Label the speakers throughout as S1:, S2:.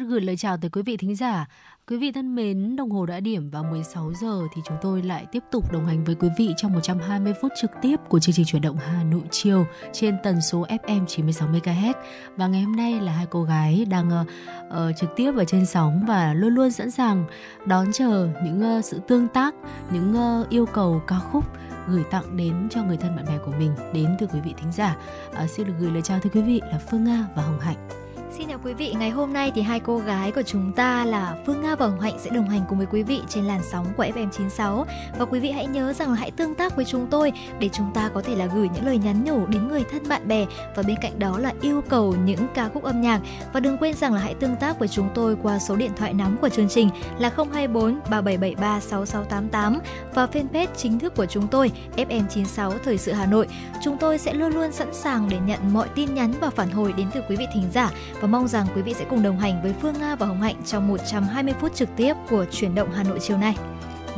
S1: Xin gửi lời chào tới quý vị thính giả. Quý vị thân mến, đồng hồ đã điểm vào 16 giờ thì chúng tôi lại tiếp tục đồng hành với quý vị trong 120 phút trực tiếp của chương trình chuyển động Hà Nội chiều trên tần số FM 96 MHz. Và ngày hôm nay là hai cô gái đang uh, trực tiếp ở trên sóng và luôn luôn sẵn sàng đón chờ những uh, sự tương tác, những uh, yêu cầu ca khúc gửi tặng đến cho người thân bạn bè của mình đến từ quý vị thính giả. Uh, xin được gửi lời chào tới quý vị là Phương Nga và Hồng Hạnh.
S2: Xin chào quý vị, ngày hôm nay thì hai cô gái của chúng ta là Phương Nga và Hồng Hạnh sẽ đồng hành cùng với quý vị trên làn sóng của FM96 và quý vị hãy nhớ rằng là hãy tương tác với chúng tôi để chúng ta có thể là gửi những lời nhắn nhủ đến người thân bạn bè và bên cạnh đó là yêu cầu những ca khúc âm nhạc. Và đừng quên rằng là hãy tương tác với chúng tôi qua số điện thoại nóng của chương trình là 024 3773 6688 và fanpage chính thức của chúng tôi FM96 Thời sự Hà Nội. Chúng tôi sẽ luôn luôn sẵn sàng để nhận mọi tin nhắn và phản hồi đến từ quý vị thính giả và mong rằng quý vị sẽ cùng đồng hành với Phương Nga và Hồng Hạnh trong 120 phút trực tiếp của chuyển động Hà Nội chiều nay.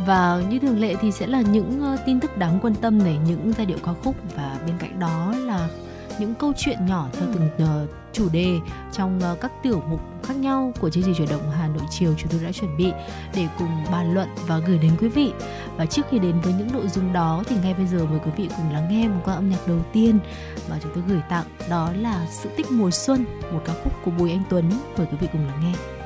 S1: Và như thường lệ thì sẽ là những ờ, tin tức đáng quan tâm này, những giai điệu ca khúc và bên cạnh đó là những câu chuyện nhỏ theo từng uh, chủ đề trong uh, các tiểu mục khác nhau của chương trình chuyển động Hà Nội chiều chúng tôi đã chuẩn bị để cùng bàn luận và gửi đến quý vị. Và trước khi đến với những nội dung đó thì ngay bây giờ mời quý vị cùng lắng nghe một ca âm nhạc đầu tiên mà chúng tôi gửi tặng đó là Sự tích mùa xuân, một ca khúc của Bùi Anh Tuấn. Mời quý vị cùng lắng nghe.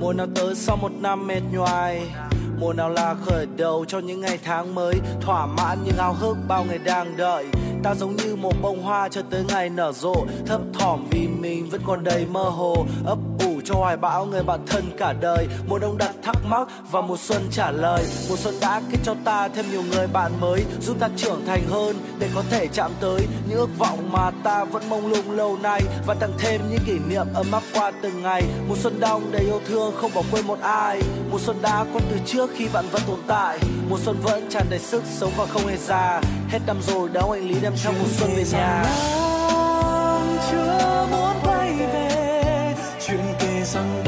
S3: Mùa nào tới sau một năm mệt nhoài. Mùa nào là khởi đầu cho những ngày tháng mới. Thỏa mãn những ao hức bao ngày đang đợi. Ta giống như một bông hoa cho tới ngày nở rộ. Thấp thỏm vì mình vẫn còn đầy mơ hồ. Ấp cho hoài bão, người bạn thân cả đời. Mùa đông đặt thắc mắc và mùa xuân trả lời. Mùa xuân đã kết cho ta thêm nhiều người bạn mới, giúp ta trưởng thành hơn để có thể chạm tới những ước vọng mà ta vẫn mong lung lâu nay và tặng thêm những kỷ niệm ấm áp qua từng ngày. Mùa xuân đông đầy yêu thương, không bỏ quên một ai. Mùa xuân đã có từ trước khi bạn vẫn tồn tại. Mùa xuân vẫn tràn đầy sức sống và không hề già. Hết năm rồi đáo anh lý đem theo mùa xuân về nhà.
S4: Chưa muốn chuyện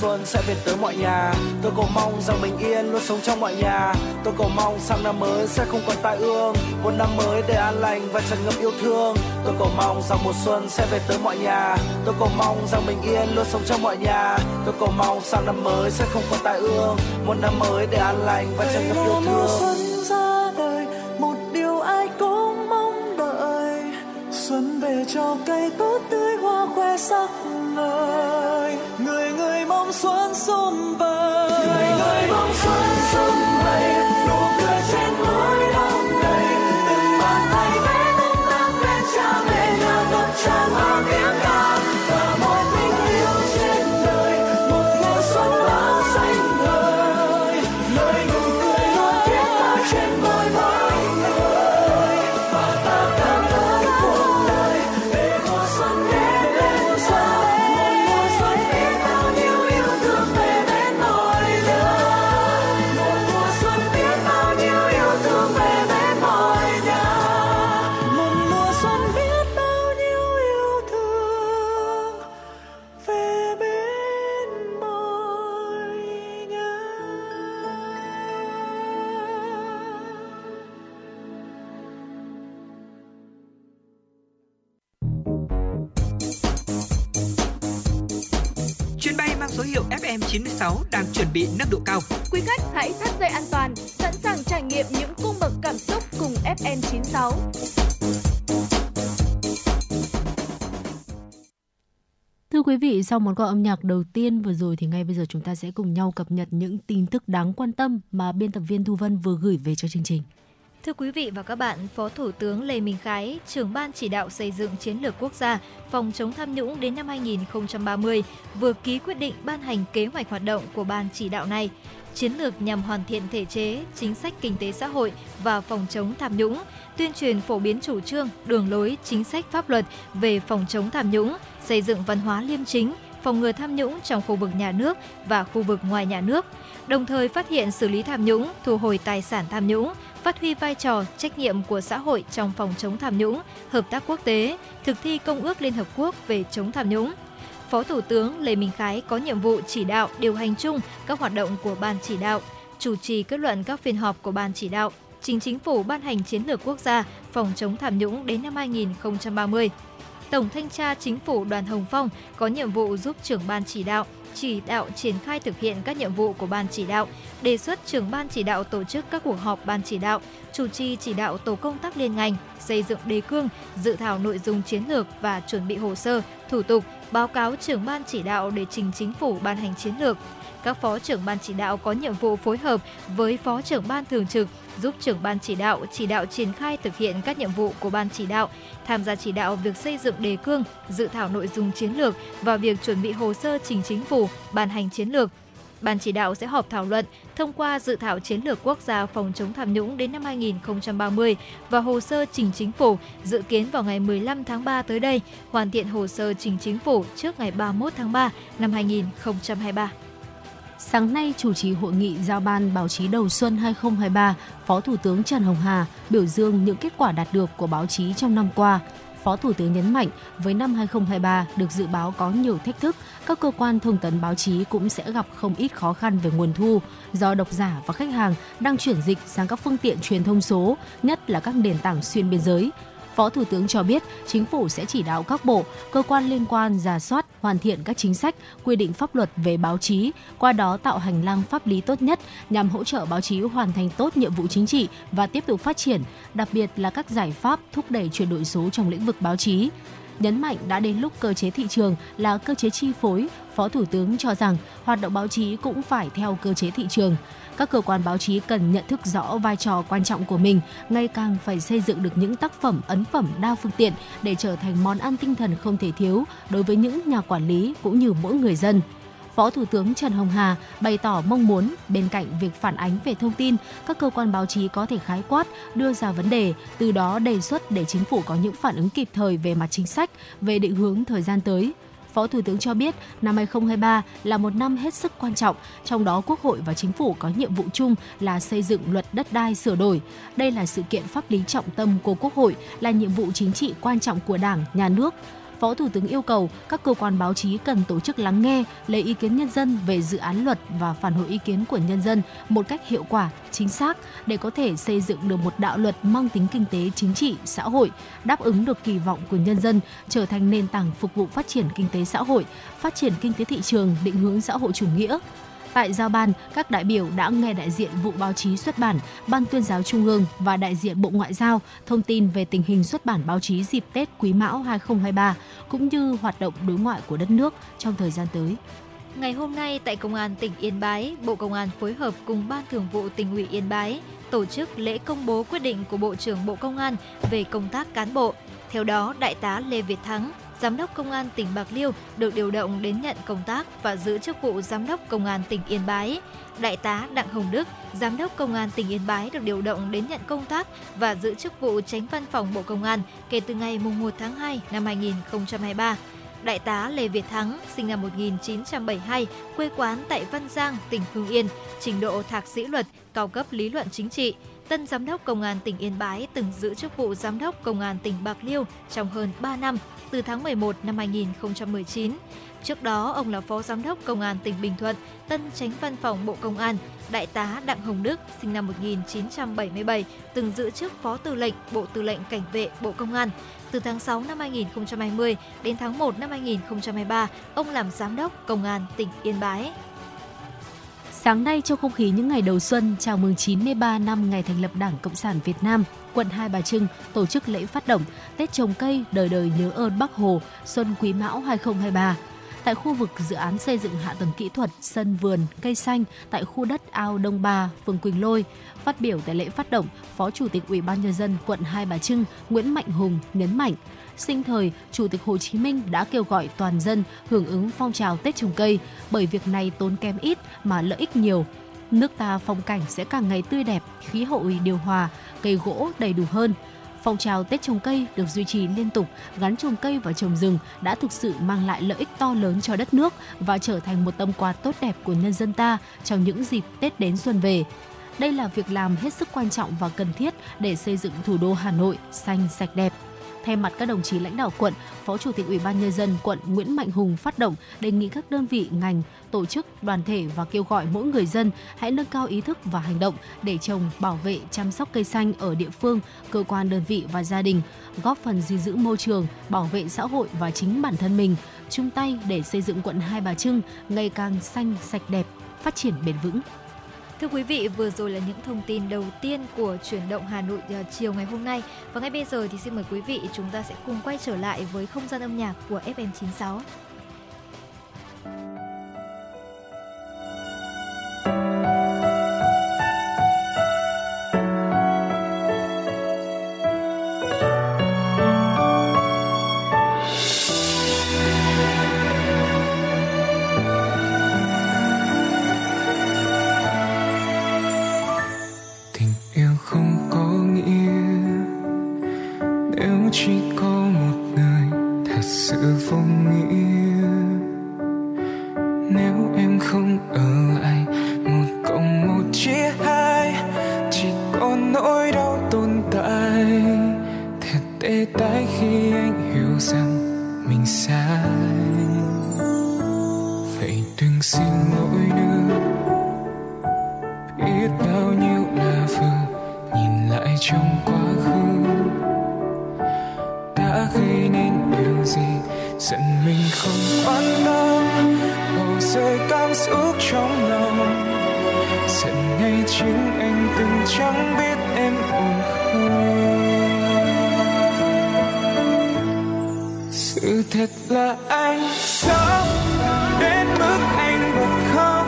S3: xuân sẽ về tới mọi nhà. Tôi cầu mong rằng bình yên luôn sống trong mọi nhà. Tôi cầu mong sang năm mới sẽ không còn tai ương. Một năm mới để an lành và tràn ngập yêu thương. Tôi cầu mong rằng mùa xuân sẽ về tới mọi nhà. Tôi cầu mong rằng bình yên luôn sống trong mọi nhà. Tôi cầu mong sang năm mới sẽ không còn tai ương. Một năm mới để an lành và tràn ngập yêu thương.
S1: xuân ra đời một điều ai cũng mong đợi. Xuân về cho cây tốt tươi hoa khoe sắc ngời người mong xuân
S5: FM96 đang chuẩn bị nâng độ cao.
S6: Quý khách hãy thắt dây an toàn, sẵn sàng trải nghiệm những cung bậc cảm xúc cùng FN96.
S7: Thưa quý vị, sau món quà âm nhạc đầu tiên vừa rồi thì ngay bây giờ chúng ta sẽ cùng nhau cập nhật những tin tức đáng quan tâm mà biên tập viên Thu Vân vừa gửi về cho chương trình.
S2: Thưa quý vị và các bạn, Phó Thủ tướng Lê Minh Khái, trưởng ban chỉ đạo xây dựng chiến lược quốc gia phòng chống tham nhũng đến năm 2030, vừa ký quyết định ban hành kế hoạch hoạt động của ban chỉ đạo này. Chiến lược nhằm hoàn thiện thể chế, chính sách kinh tế xã hội và phòng chống tham nhũng, tuyên truyền phổ biến chủ trương, đường lối, chính sách pháp luật về phòng chống tham nhũng, xây dựng văn hóa liêm chính, phòng ngừa tham nhũng trong khu vực nhà nước và khu vực ngoài nhà nước, đồng thời phát hiện xử lý tham nhũng, thu hồi tài sản tham nhũng, phát huy vai trò, trách nhiệm của xã hội trong phòng chống tham nhũng, hợp tác quốc tế, thực thi Công ước Liên Hợp Quốc về chống tham nhũng. Phó Thủ tướng Lê Minh Khái có nhiệm vụ chỉ đạo, điều hành chung các hoạt động của Ban chỉ đạo, chủ trì kết luận các phiên họp của Ban chỉ đạo, trình chính phủ ban hành chiến lược quốc gia phòng chống tham nhũng đến năm 2030. Tổng thanh tra Chính phủ Đoàn Hồng Phong có nhiệm vụ giúp trưởng ban chỉ đạo chỉ đạo triển khai thực hiện các nhiệm vụ của ban chỉ đạo, đề xuất trưởng ban chỉ đạo tổ chức các cuộc họp ban chỉ đạo, chủ trì chỉ đạo tổ công tác liên ngành, xây dựng đề cương, dự thảo nội dung chiến lược và chuẩn bị hồ sơ, thủ tục, báo cáo trưởng ban chỉ đạo để trình chính phủ ban hành chiến lược. Các phó trưởng ban chỉ đạo có nhiệm vụ phối hợp với phó trưởng ban thường trực giúp trưởng ban chỉ đạo chỉ đạo triển khai thực hiện các nhiệm vụ của ban chỉ đạo, tham gia chỉ đạo việc xây dựng đề cương, dự thảo nội dung chiến lược và việc chuẩn bị hồ sơ trình chính phủ ban hành chiến lược. Ban chỉ đạo sẽ họp thảo luận, thông qua dự thảo chiến lược quốc gia phòng chống tham nhũng đến năm 2030 và hồ sơ trình chính phủ dự kiến vào ngày 15 tháng 3 tới đây, hoàn thiện hồ sơ trình chính phủ trước ngày 31 tháng 3 năm 2023.
S7: Sáng nay chủ trì hội nghị giao ban báo chí đầu xuân 2023, Phó Thủ tướng Trần Hồng Hà biểu dương những kết quả đạt được của báo chí trong năm qua. Phó Thủ tướng nhấn mạnh, với năm 2023 được dự báo có nhiều thách thức, các cơ quan thông tấn báo chí cũng sẽ gặp không ít khó khăn về nguồn thu do độc giả và khách hàng đang chuyển dịch sang các phương tiện truyền thông số, nhất là các nền tảng xuyên biên giới. Phó Thủ tướng cho biết, chính phủ sẽ chỉ đạo các bộ, cơ quan liên quan giả soát, hoàn thiện các chính sách, quy định pháp luật về báo chí, qua đó tạo hành lang pháp lý tốt nhất nhằm hỗ trợ báo chí hoàn thành tốt nhiệm vụ chính trị và tiếp tục phát triển, đặc biệt là các giải pháp thúc đẩy chuyển đổi số trong lĩnh vực báo chí nhấn mạnh đã đến lúc cơ chế thị trường là cơ chế chi phối, Phó Thủ tướng cho rằng hoạt động báo chí cũng phải theo cơ chế thị trường. Các cơ quan báo chí cần nhận thức rõ vai trò quan trọng của mình, ngày càng phải xây dựng được những tác phẩm ấn phẩm đa phương tiện để trở thành món ăn tinh thần không thể thiếu đối với những nhà quản lý cũng như mỗi người dân. Phó Thủ tướng Trần Hồng Hà bày tỏ mong muốn bên cạnh việc phản ánh về thông tin, các cơ quan báo chí có thể khái quát, đưa ra vấn đề, từ đó đề xuất để chính phủ có những phản ứng kịp thời về mặt chính sách, về định hướng thời gian tới. Phó Thủ tướng cho biết năm 2023 là một năm hết sức quan trọng, trong đó Quốc hội và Chính phủ có nhiệm vụ chung là xây dựng luật đất đai sửa đổi. Đây là sự kiện pháp lý trọng tâm của Quốc hội, là nhiệm vụ chính trị quan trọng của Đảng, Nhà nước. Phó Thủ tướng yêu cầu các cơ quan báo chí cần tổ chức lắng nghe, lấy ý kiến nhân dân về dự án luật và phản hồi ý kiến của nhân dân một cách hiệu quả, chính xác để có thể xây dựng được một đạo luật mang tính kinh tế, chính trị, xã hội, đáp ứng được kỳ vọng của nhân dân, trở thành nền tảng phục vụ phát triển kinh tế xã hội, phát triển kinh tế thị trường, định hướng xã hội chủ nghĩa, Tại giao ban, các đại biểu đã nghe đại diện vụ báo chí xuất bản, Ban tuyên giáo Trung ương và đại diện Bộ Ngoại giao thông tin về tình hình xuất bản báo chí dịp Tết Quý Mão 2023 cũng như hoạt động đối ngoại của đất nước trong thời gian tới.
S2: Ngày hôm nay tại Công an tỉnh Yên Bái, Bộ Công an phối hợp cùng Ban Thường vụ tỉnh ủy Yên Bái tổ chức lễ công bố quyết định của Bộ trưởng Bộ Công an về công tác cán bộ. Theo đó, Đại tá Lê Việt Thắng, Giám đốc Công an tỉnh Bạc Liêu được điều động đến nhận công tác và giữ chức vụ Giám đốc Công an tỉnh Yên Bái. Đại tá Đặng Hồng Đức, Giám đốc Công an tỉnh Yên Bái được điều động đến nhận công tác và giữ chức vụ Tránh Văn phòng Bộ Công an kể từ ngày 1 tháng 2 năm 2023. Đại tá Lê Việt Thắng, sinh năm 1972, quê quán tại Văn Giang, tỉnh Hưng Yên, trình độ thạc sĩ luật, cao cấp lý luận chính trị, tân giám đốc công an tỉnh Yên Bái từng giữ chức vụ giám đốc công an tỉnh Bạc Liêu trong hơn 3 năm, từ tháng 11 năm 2019. Trước đó, ông là Phó Giám đốc Công an tỉnh Bình Thuận, tân tránh văn phòng Bộ Công an, Đại tá Đặng Hồng Đức, sinh năm 1977, từng giữ chức Phó Tư lệnh Bộ Tư lệnh Cảnh vệ Bộ Công an. Từ tháng 6 năm 2020 đến tháng 1 năm 2023, ông làm Giám đốc Công an tỉnh Yên Bái.
S7: Sáng nay trong không khí những ngày đầu xuân chào mừng 93 năm ngày thành lập Đảng Cộng sản Việt Nam, quận Hai Bà Trưng tổ chức lễ phát động Tết trồng cây đời đời nhớ ơn Bác Hồ Xuân Quý Mão 2023 tại khu vực dự án xây dựng hạ tầng kỹ thuật sân vườn cây xanh tại khu đất ao Đông Ba, phường Quỳnh Lôi. Phát biểu tại lễ phát động, Phó Chủ tịch Ủy ban nhân dân quận Hai Bà Trưng Nguyễn Mạnh Hùng nhấn mạnh sinh thời, Chủ tịch Hồ Chí Minh đã kêu gọi toàn dân hưởng ứng phong trào Tết trồng cây bởi việc này tốn kém ít mà lợi ích nhiều. Nước ta phong cảnh sẽ càng ngày tươi đẹp, khí hậu điều hòa, cây gỗ đầy đủ hơn. Phong trào Tết trồng cây được duy trì liên tục, gắn trồng cây và trồng rừng đã thực sự mang lại lợi ích to lớn cho đất nước và trở thành một tâm quà tốt đẹp của nhân dân ta trong những dịp Tết đến xuân về. Đây là việc làm hết sức quan trọng và cần thiết để xây dựng thủ đô Hà Nội xanh sạch đẹp. Thay mặt các đồng chí lãnh đạo quận, Phó Chủ tịch Ủy ban nhân dân quận Nguyễn Mạnh Hùng phát động đề nghị các đơn vị ngành, tổ chức, đoàn thể và kêu gọi mỗi người dân hãy nâng cao ý thức và hành động để trồng, bảo vệ, chăm sóc cây xanh ở địa phương, cơ quan đơn vị và gia đình, góp phần gìn giữ môi trường, bảo vệ xã hội và chính bản thân mình, chung tay để xây dựng quận Hai Bà Trưng ngày càng xanh, sạch đẹp, phát triển bền vững.
S2: Thưa quý vị, vừa rồi là những thông tin đầu tiên của chuyển động Hà Nội ờ, chiều ngày hôm nay. Và ngay bây giờ thì xin mời quý vị chúng ta sẽ cùng quay trở lại với không gian âm nhạc của FM96.
S8: cheek chẳng biết em buồn không sự thật là anh sống đến mức anh bật khóc.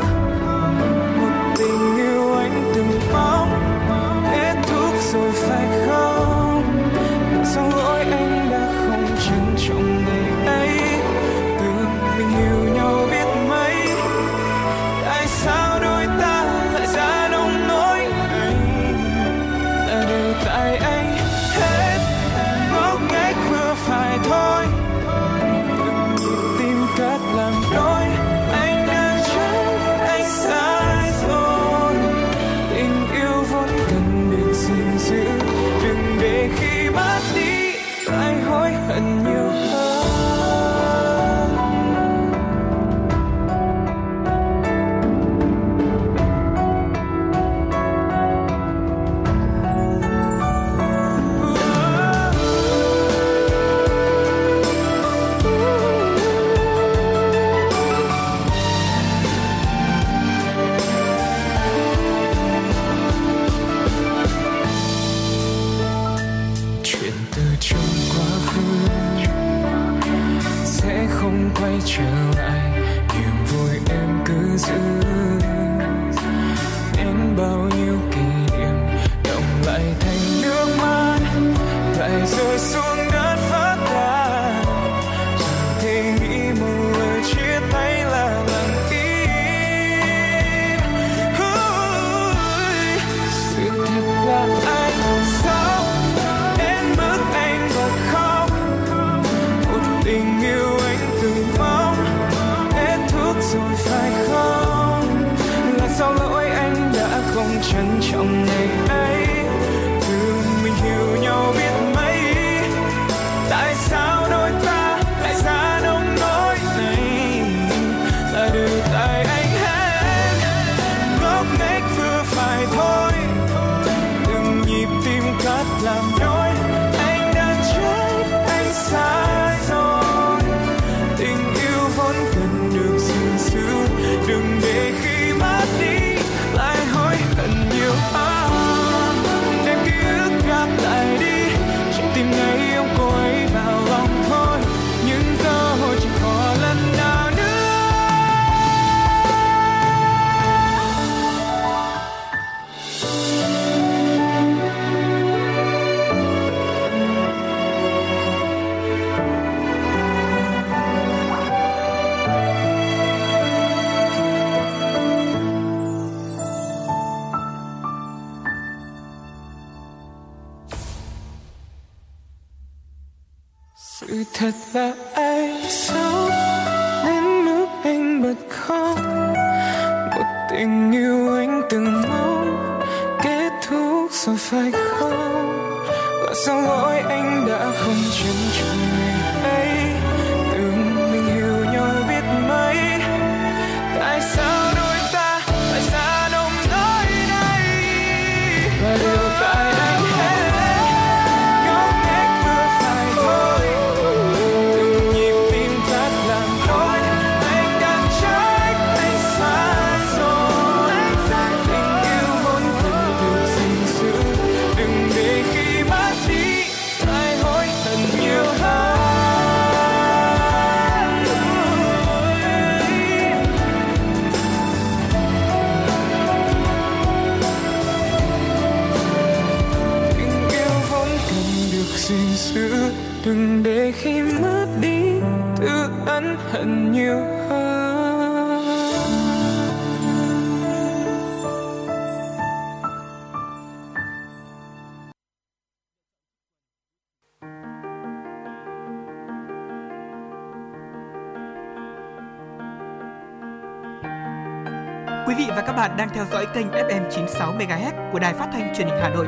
S5: Bạn đang theo dõi kênh FM 96 MHz của đài phát thanh truyền hình Hà Nội.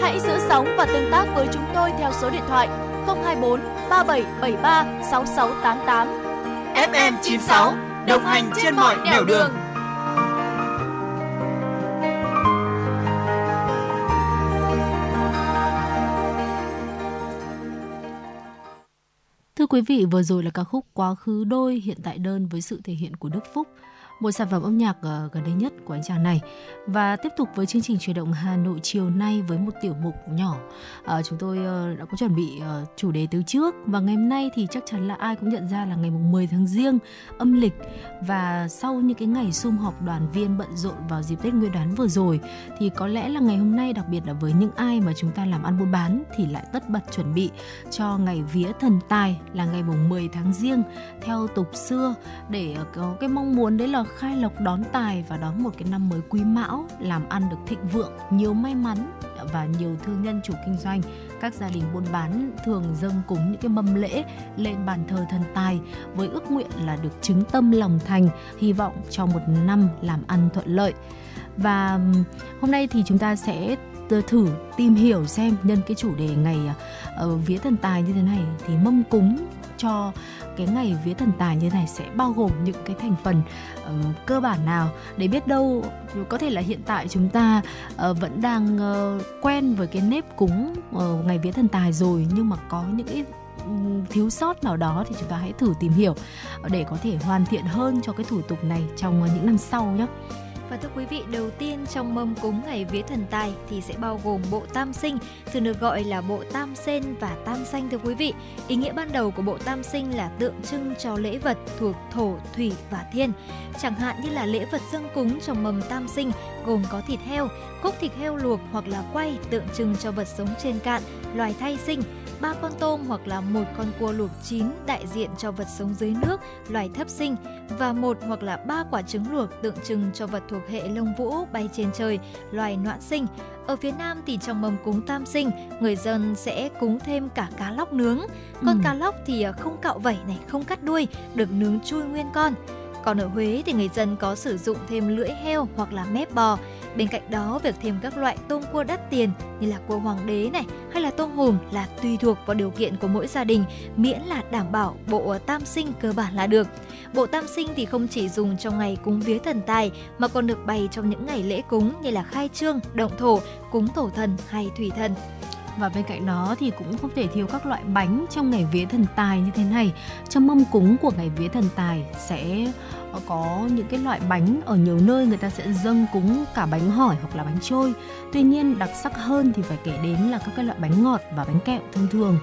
S6: Hãy giữ sóng và tương tác với chúng tôi theo số điện thoại 024 3773 6688.
S5: FM 96 đồng hành trên mọi nẻo đường.
S7: Thưa quý vị, vừa rồi là ca khúc Quá khứ đôi hiện tại đơn với sự thể hiện của Đức Phúc, một sản phẩm âm nhạc ờ, gần đây nhất của anh chàng này. Và tiếp tục với chương trình chuyển động Hà Nội chiều nay với một tiểu mục nhỏ. À, chúng tôi ờ, đã có chuẩn bị chủ đề từ trước và ngày hôm nay thì chắc chắn là ai cũng nhận ra là ngày mùng 10 tháng Giêng âm lịch và sau những cái ngày sum họp đoàn viên bận rộn vào dịp Tết Nguyên đán vừa rồi thì có lẽ là ngày hôm nay đặc biệt là với những ai mà chúng ta làm ăn buôn bán thì lại tất bật chuẩn bị cho ngày vía thần tài là ngày mùng 10 tháng Giêng theo tục xưa để có cái mong muốn đấy là khai lộc đón tài và đón một cái năm mới quý mão làm ăn được thịnh vượng nhiều may mắn và nhiều thương nhân chủ kinh doanh. Các gia đình buôn bán thường dâng cúng những cái mâm lễ lên bàn thờ thần tài với ước nguyện là được chứng tâm lòng thành hy vọng cho một năm làm ăn thuận lợi. Và hôm nay thì chúng ta sẽ thử tìm hiểu xem nhân cái chủ đề ngày uh, vía thần tài như thế này thì mâm cúng cho cái ngày vía thần tài như này sẽ bao gồm những cái thành phần ừm, cơ bản nào để biết đâu có thể là hiện tại chúng ta uh, vẫn đang uh, quen với cái nếp cúng uh, ngày vía thần tài rồi nhưng mà có những cái thiếu sót nào đó thì chúng ta hãy thử tìm hiểu để có thể hoàn thiện hơn cho cái thủ tục này trong những năm sau nhé.
S2: Và thưa quý vị, đầu tiên trong mâm cúng ngày vía thần tài thì sẽ bao gồm bộ tam sinh, thường được gọi là bộ tam sen và tam xanh thưa quý vị. Ý nghĩa ban đầu của bộ tam sinh là tượng trưng cho lễ vật thuộc thổ, thủy và thiên. Chẳng hạn như là lễ vật dâng cúng trong mâm tam sinh gồm có thịt heo, khúc thịt heo luộc hoặc là quay tượng trưng cho vật sống trên cạn, loài thay sinh ba con tôm hoặc là một con cua luộc chín đại diện cho vật sống dưới nước, loài thấp sinh và một hoặc là ba quả trứng luộc tượng trưng cho vật thuộc hệ lông vũ bay trên trời, loài noãn sinh. Ở phía Nam thì trong mâm cúng tam sinh, người dân sẽ cúng thêm cả cá lóc nướng. Con ừ. cá lóc thì à, không cạo vảy này, không cắt đuôi, được nướng chui nguyên con. Còn ở Huế thì người dân có sử dụng thêm lưỡi heo hoặc là mép bò. Bên cạnh đó, việc thêm các loại tôm cua đắt tiền như là cua hoàng đế này hay là tôm hùm là tùy thuộc vào điều kiện của mỗi gia đình, miễn là đảm bảo bộ tam sinh cơ bản là được. Bộ tam sinh thì không chỉ dùng trong ngày cúng vía thần tài mà còn được bày trong những ngày lễ cúng như là khai trương, động thổ, cúng tổ thần hay thủy thần
S7: và bên cạnh đó thì cũng không thể thiếu các loại bánh trong ngày vía thần tài như thế này. Trong mâm cúng của ngày vía thần tài sẽ ờ, có những cái loại bánh ở nhiều nơi người ta sẽ dâng cúng cả bánh hỏi hoặc là bánh trôi. Tuy nhiên, đặc sắc hơn thì phải kể đến là các cái loại bánh ngọt và bánh kẹo thông thường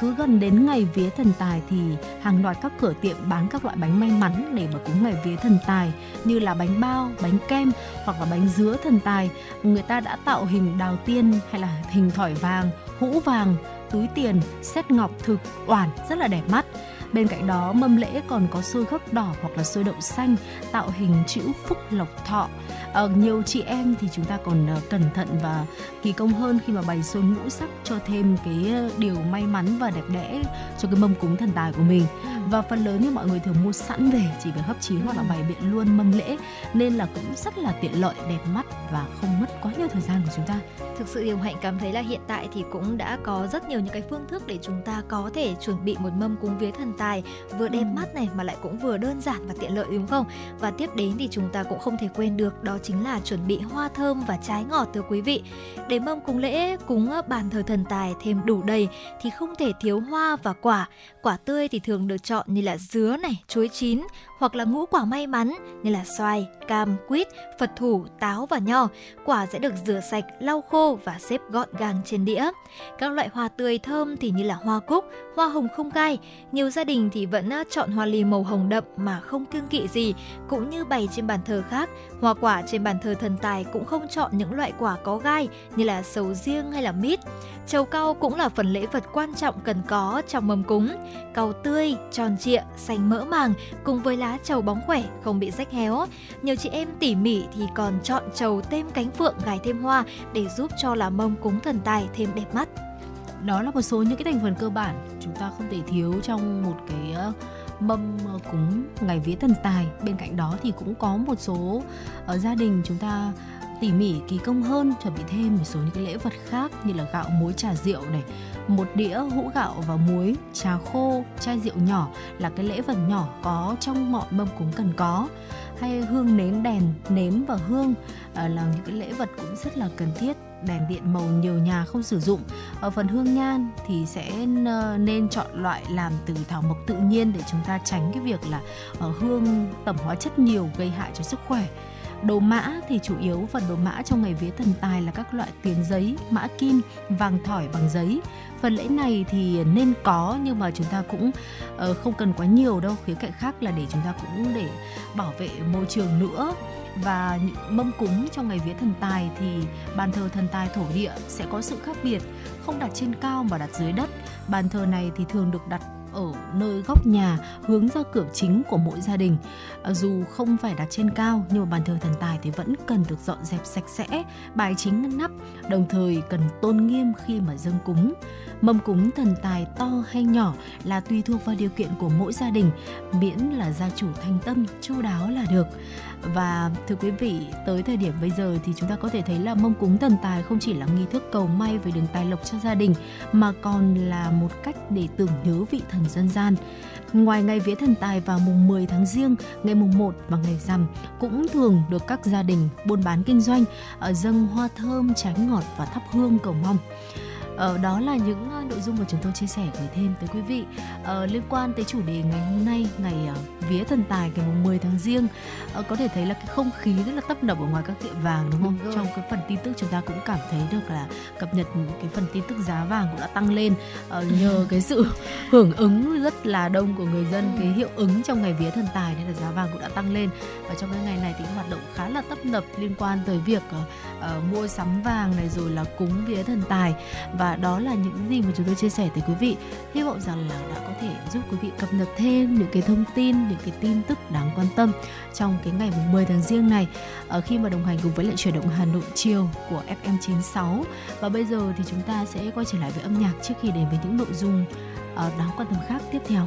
S7: cứ gần đến ngày vía thần tài thì hàng loạt các cửa tiệm bán các loại bánh may mắn để mà cúng ngày vía thần tài như là bánh bao, bánh kem hoặc là bánh dứa thần tài. Người ta đã tạo hình đào tiên hay là hình thỏi vàng, hũ vàng, túi tiền, xét ngọc thực, oản rất là đẹp mắt. Bên cạnh đó, mâm lễ còn có xôi gấc đỏ hoặc là xôi đậu xanh tạo hình chữ phúc lộc thọ. À, nhiều chị em thì chúng ta còn uh, cẩn thận và kỳ công hơn khi mà bày xôi ngũ sắc cho thêm cái ờ, điều may mắn và đẹp đẽ cho cái mâm cúng thần tài của mình. Ừ. Và phần lớn thì mọi người thường mua sẵn về chỉ việc hấp chín hoặc là bày biện luôn mâm lễ nên là cũng rất là tiện lợi, đẹp mắt và không mất quá nhiều thời gian của chúng ta.
S2: Thực sự Điều Hạnh cảm thấy là hiện tại thì cũng đã có rất nhiều những cái phương thức để chúng ta có thể chuẩn bị một mâm cúng vía thần tài vừa đẹp ừ. mắt này mà lại cũng vừa đơn giản và tiện lợi đúng không? Và tiếp đến thì chúng ta cũng không thể quên được đó chính là chuẩn bị hoa thơm và trái ngọt thưa quý vị. Để mâm cúng lễ cúng ờ, bàn thờ thần tài thêm đủ đầy thì không thể thiếu hoa và quả. Quả tươi thì thường được chọn như là dứa này, chuối chín hoặc là ngũ quả may mắn như là xoài, cam, quýt, phật thủ, táo và nho. Quả sẽ được rửa sạch, lau khô và xếp gọn gàng trên đĩa. Các loại hoa tươi thơm thì như là hoa cúc, hoa hồng không gai. Nhiều gia đình thì vẫn ờ, chọn hoa ly màu hồng đậm mà không kiêng kỵ gì, cũng như bày trên bàn thờ khác. Hoa quả trên bàn thờ thần tài cũng không chọn những loại quả có gai như là sầu riêng hay là mít. Trầu cau cũng là phần lễ vật quan trọng cần có trong mâm cúng. Cau tươi, tròn trịa, xanh mỡ màng cùng với lá trầu bóng khỏe không bị rách héo. Nhiều chị em tỉ mỉ thì còn chọn trầu thêm cánh phượng gài thêm hoa để giúp cho là mâm cúng thần tài thêm đẹp mắt.
S7: Đó là một số những cái thành phần cơ bản chúng ta không thể thiếu trong một cái mâm ờ, cúng ngày vía thần tài. Bên cạnh đó thì cũng có một số ở gia đình chúng ta tỉ mỉ, kỳ công hơn, chuẩn bị thêm một số những cái lễ vật khác như là gạo muối trà rượu này, một đĩa hũ gạo và muối, trà khô, chai rượu nhỏ là cái lễ vật nhỏ có trong mọi mâm cúng cần có hay hương nến đèn nến và hương ờ, là những cái lễ vật cũng rất là cần thiết đèn điện màu nhiều nhà không sử dụng ở phần hương nhan thì sẽ ờ, nên chọn loại làm từ thảo mộc tự nhiên để chúng ta tránh cái việc là ở hương tẩm hóa chất nhiều gây hại cho sức khỏe Đồ mã thì chủ yếu phần đồ mã trong ngày vía thần tài là các loại tiền giấy, mã kim, vàng thỏi bằng giấy. Phần lễ này thì nên có nhưng mà chúng ta cũng ờ, không cần quá nhiều đâu. Khía cạnh khác là để chúng ta cũng để bảo vệ môi trường nữa và mâm cúng trong ngày vía thần tài thì bàn thờ thần tài thổ địa sẽ có sự khác biệt không đặt trên cao mà đặt dưới đất bàn thờ này thì thường được đặt ở nơi góc nhà hướng ra cửa chính của mỗi gia đình. À, dù không phải đặt trên cao nhưng mà bàn thờ thần tài thì vẫn cần được dọn dẹp sạch sẽ, bài chính ngăn nắp, đồng thời cần tôn nghiêm khi mà dâng cúng. Mâm cúng thần tài to hay nhỏ là tùy thuộc vào điều kiện của mỗi gia đình, miễn là gia chủ thanh tâm, chu đáo là được. Và thưa quý vị, tới thời điểm bây giờ thì chúng ta có thể thấy là mâm cúng thần tài không chỉ là nghi thức cầu may về đường tài lộc cho gia đình mà còn là một cách để tưởng nhớ vị thần dân gian. Ngoài ngày vía thần tài vào mùng 10 tháng riêng, ngày mùng 1 và ngày rằm cũng thường được các gia đình buôn bán kinh doanh ở dâng hoa thơm, trái ngọt và thắp hương cầu mong
S9: uh, đó là những uh, nội dung mà chúng tôi chia sẻ gửi thêm tới quý vị. Uh, liên quan tới chủ đề ngày hôm nay ngày uh, vía thần tài ngày mùng 10 tháng riêng uh, có thể thấy là cái không khí rất là tấp nập ở ngoài các tiệm vàng đúng không? Đúng trong cái phần tin tức chúng ta cũng cảm thấy được là cập nhật cái phần tin tức giá vàng cũng đã tăng lên. Uh, nhờ cái sự hưởng ứng rất là đông của người dân cái hiệu ứng trong ngày vía thần tài nên là giá vàng cũng đã tăng lên. Và trong cái ngày này thì hoạt động khá là tấp nập liên quan tới việc uh, uh, mua sắm vàng này rồi là cúng vía thần tài. Và đó là những gì mà chúng tôi chia sẻ tới quý vị. Hy vọng rằng là đã có thể giúp quý vị cập nhật thêm những cái thông tin, những cái tin tức đáng quan tâm trong cái ngày mùng 10 tháng riêng này. Ở khi mà đồng hành cùng với lại chuyển động Hà Nội chiều của FM96 và bây giờ thì chúng ta sẽ quay trở lại với âm nhạc trước khi đến với những nội dung ờ, đáng quan tâm khác tiếp theo.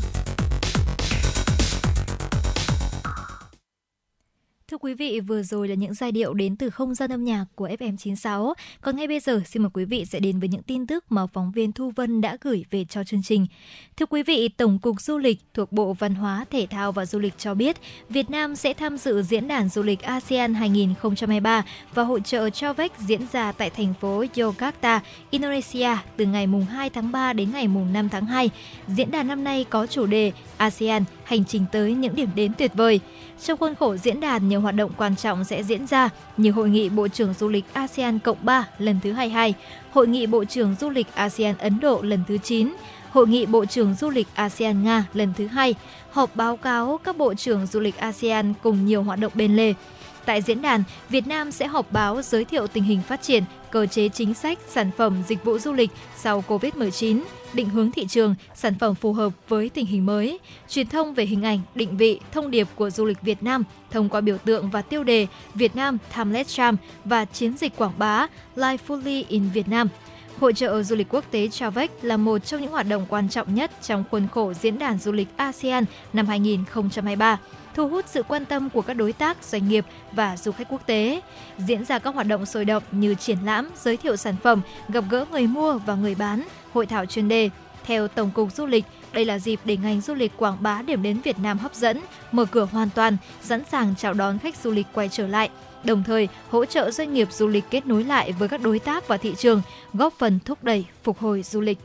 S2: vị, vừa rồi là những giai điệu đến từ không gian âm nhạc của FM96. Còn ngay bây giờ, xin mời quý vị sẽ đến với những tin tức mà phóng viên Thu Vân đã gửi về cho chương trình. Thưa quý vị, Tổng cục Du lịch thuộc Bộ Văn hóa, Thể thao và Du lịch cho biết, Việt Nam sẽ tham dự diễn đàn du lịch ASEAN 2023 và hội trợ Travex diễn ra tại thành phố Yogyakarta, Indonesia từ ngày mùng 2 tháng 3 đến ngày mùng 5 tháng 2. Diễn đàn năm nay có chủ đề ASEAN hành trình tới những điểm đến tuyệt vời. Trong khuôn khổ diễn đàn, nhiều hoạt động quan trọng sẽ diễn ra như Hội nghị Bộ trưởng Du lịch ASEAN Cộng 3 lần thứ 22, Hội nghị Bộ trưởng Du lịch ASEAN Ấn Độ lần thứ 9, Hội nghị Bộ trưởng Du lịch ASEAN Nga lần thứ 2, họp báo cáo các Bộ trưởng Du lịch ASEAN cùng nhiều hoạt động bên lề. Tại diễn đàn, Việt Nam sẽ họp báo giới thiệu tình hình phát triển, cơ chế chính sách, sản phẩm, dịch vụ du lịch sau COVID-19, định hướng thị trường, sản phẩm phù hợp với tình hình mới, truyền thông về hình ảnh, định vị, thông điệp của du lịch Việt Nam thông qua biểu tượng và tiêu đề Việt Nam Timeless Charm và chiến dịch quảng bá Live Fully in Việt Nam. Hội trợ du lịch quốc tế Travec là một trong những hoạt động quan trọng nhất trong khuôn khổ diễn đàn du lịch ASEAN năm 2023 thu hút sự quan tâm của các đối tác, doanh nghiệp và du khách quốc tế. Diễn ra các hoạt động sôi động như triển lãm, giới thiệu sản phẩm, gặp gỡ người mua và người bán, hội thảo chuyên đề. Theo Tổng cục Du lịch, đây là dịp để ngành du lịch quảng bá điểm đến Việt Nam hấp dẫn, mở cửa hoàn toàn, sẵn sàng chào đón khách du lịch quay trở lại đồng thời hỗ trợ doanh nghiệp du lịch kết nối lại với các đối tác và thị trường, góp phần thúc đẩy phục hồi du lịch.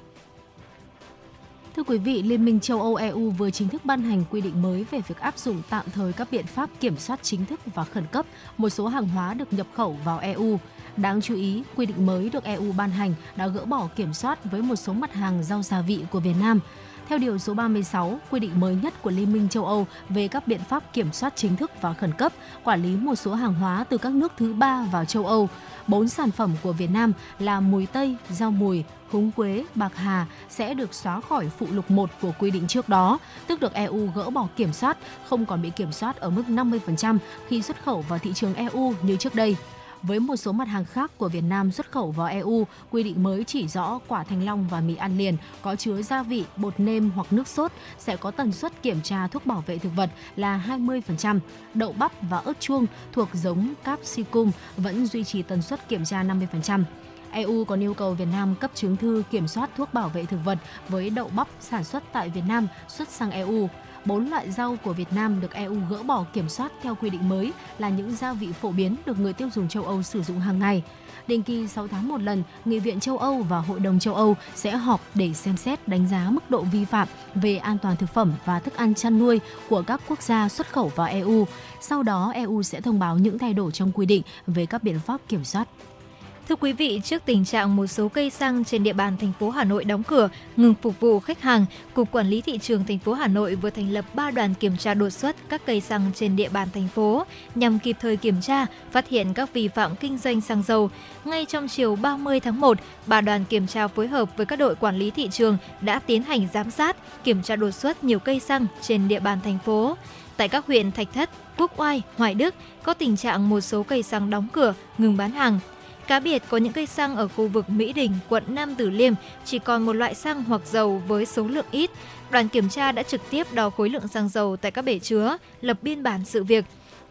S7: Thưa quý vị, Liên minh châu Âu EU vừa chính thức ban hành quy định mới về việc áp dụng tạm thời các biện pháp kiểm soát chính thức và khẩn cấp một số hàng hóa được nhập khẩu vào EU. Đáng chú ý, quy định mới được EU ban hành đã gỡ bỏ kiểm soát với một số mặt hàng rau gia vị của Việt Nam. Theo điều số 36, quy định mới nhất của Liên minh châu Âu về các biện pháp kiểm soát chính thức và khẩn cấp, quản lý một số hàng hóa từ các nước thứ ba vào châu Âu. Bốn sản phẩm của Việt Nam là mùi tây, rau mùi, húng quế, bạc hà sẽ được xóa khỏi phụ lục 1 của quy định trước đó, tức được EU gỡ bỏ kiểm soát, không còn bị kiểm soát ở mức 50% khi xuất khẩu vào thị trường EU như trước đây. Với một số mặt hàng khác của Việt Nam xuất khẩu vào EU, quy định mới chỉ rõ quả thanh long và mì ăn liền có chứa gia vị, bột nêm hoặc nước sốt sẽ có tần suất kiểm tra thuốc bảo vệ thực vật là 20%. Đậu bắp và ớt chuông thuộc giống capsicum vẫn duy trì tần suất kiểm tra 50%. EU còn yêu cầu Việt Nam cấp chứng thư kiểm soát thuốc bảo vệ thực vật với đậu bắp sản xuất tại Việt Nam xuất sang EU. Bốn loại rau của Việt Nam được EU gỡ bỏ kiểm soát theo quy định mới là những gia vị phổ biến được người tiêu dùng châu Âu sử dụng hàng ngày. Định kỳ 6 tháng một lần, Nghị viện châu Âu và Hội đồng châu Âu sẽ họp để xem xét đánh giá mức độ vi phạm về an toàn thực phẩm và thức ăn chăn nuôi của các quốc gia xuất khẩu vào EU. Sau đó, EU sẽ thông báo những thay đổi trong quy định về các biện pháp kiểm soát.
S2: Thưa quý vị, trước tình trạng một số cây xăng trên địa bàn thành phố Hà Nội đóng cửa, ngừng phục vụ khách hàng, Cục Quản lý thị trường thành phố Hà Nội vừa thành lập 3 đoàn kiểm tra đột xuất các cây xăng trên địa bàn thành phố nhằm kịp thời kiểm tra, phát hiện các vi phạm kinh doanh xăng dầu. Ngay trong chiều 30 tháng 1, ba đoàn kiểm tra phối hợp với các đội quản lý thị trường đã tiến hành giám sát, kiểm tra đột xuất nhiều cây xăng trên địa bàn thành phố. Tại các huyện Thạch Thất, Quốc Oai, Hoài Đức có tình trạng một số cây xăng đóng cửa, ngừng bán hàng. Cá biệt có những cây xăng ở khu vực Mỹ Đình, quận Nam Tử Liêm chỉ còn một loại xăng hoặc dầu với số lượng ít. Đoàn kiểm tra đã trực tiếp đo khối lượng xăng dầu tại các bể chứa, lập biên bản sự việc.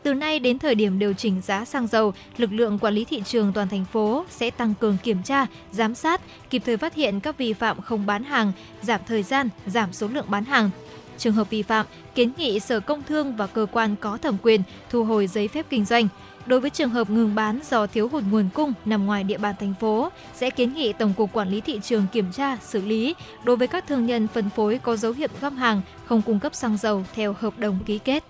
S2: Từ nay đến thời điểm điều chỉnh giá xăng dầu, lực lượng quản lý thị trường toàn thành phố sẽ tăng cường kiểm tra, giám sát, kịp thời phát hiện các vi phạm không bán hàng, giảm thời gian, giảm số lượng bán hàng. Trường hợp vi phạm, kiến nghị Sở Công Thương và cơ quan có thẩm quyền thu hồi giấy phép kinh doanh. Đối với trường hợp ngừng bán do thiếu hụt nguồn cung nằm ngoài địa bàn thành phố, sẽ kiến nghị Tổng cục Quản lý thị trường kiểm tra, xử lý đối với các thương nhân phân phối có dấu hiệu găm hàng không cung cấp xăng dầu theo hợp đồng ký kết.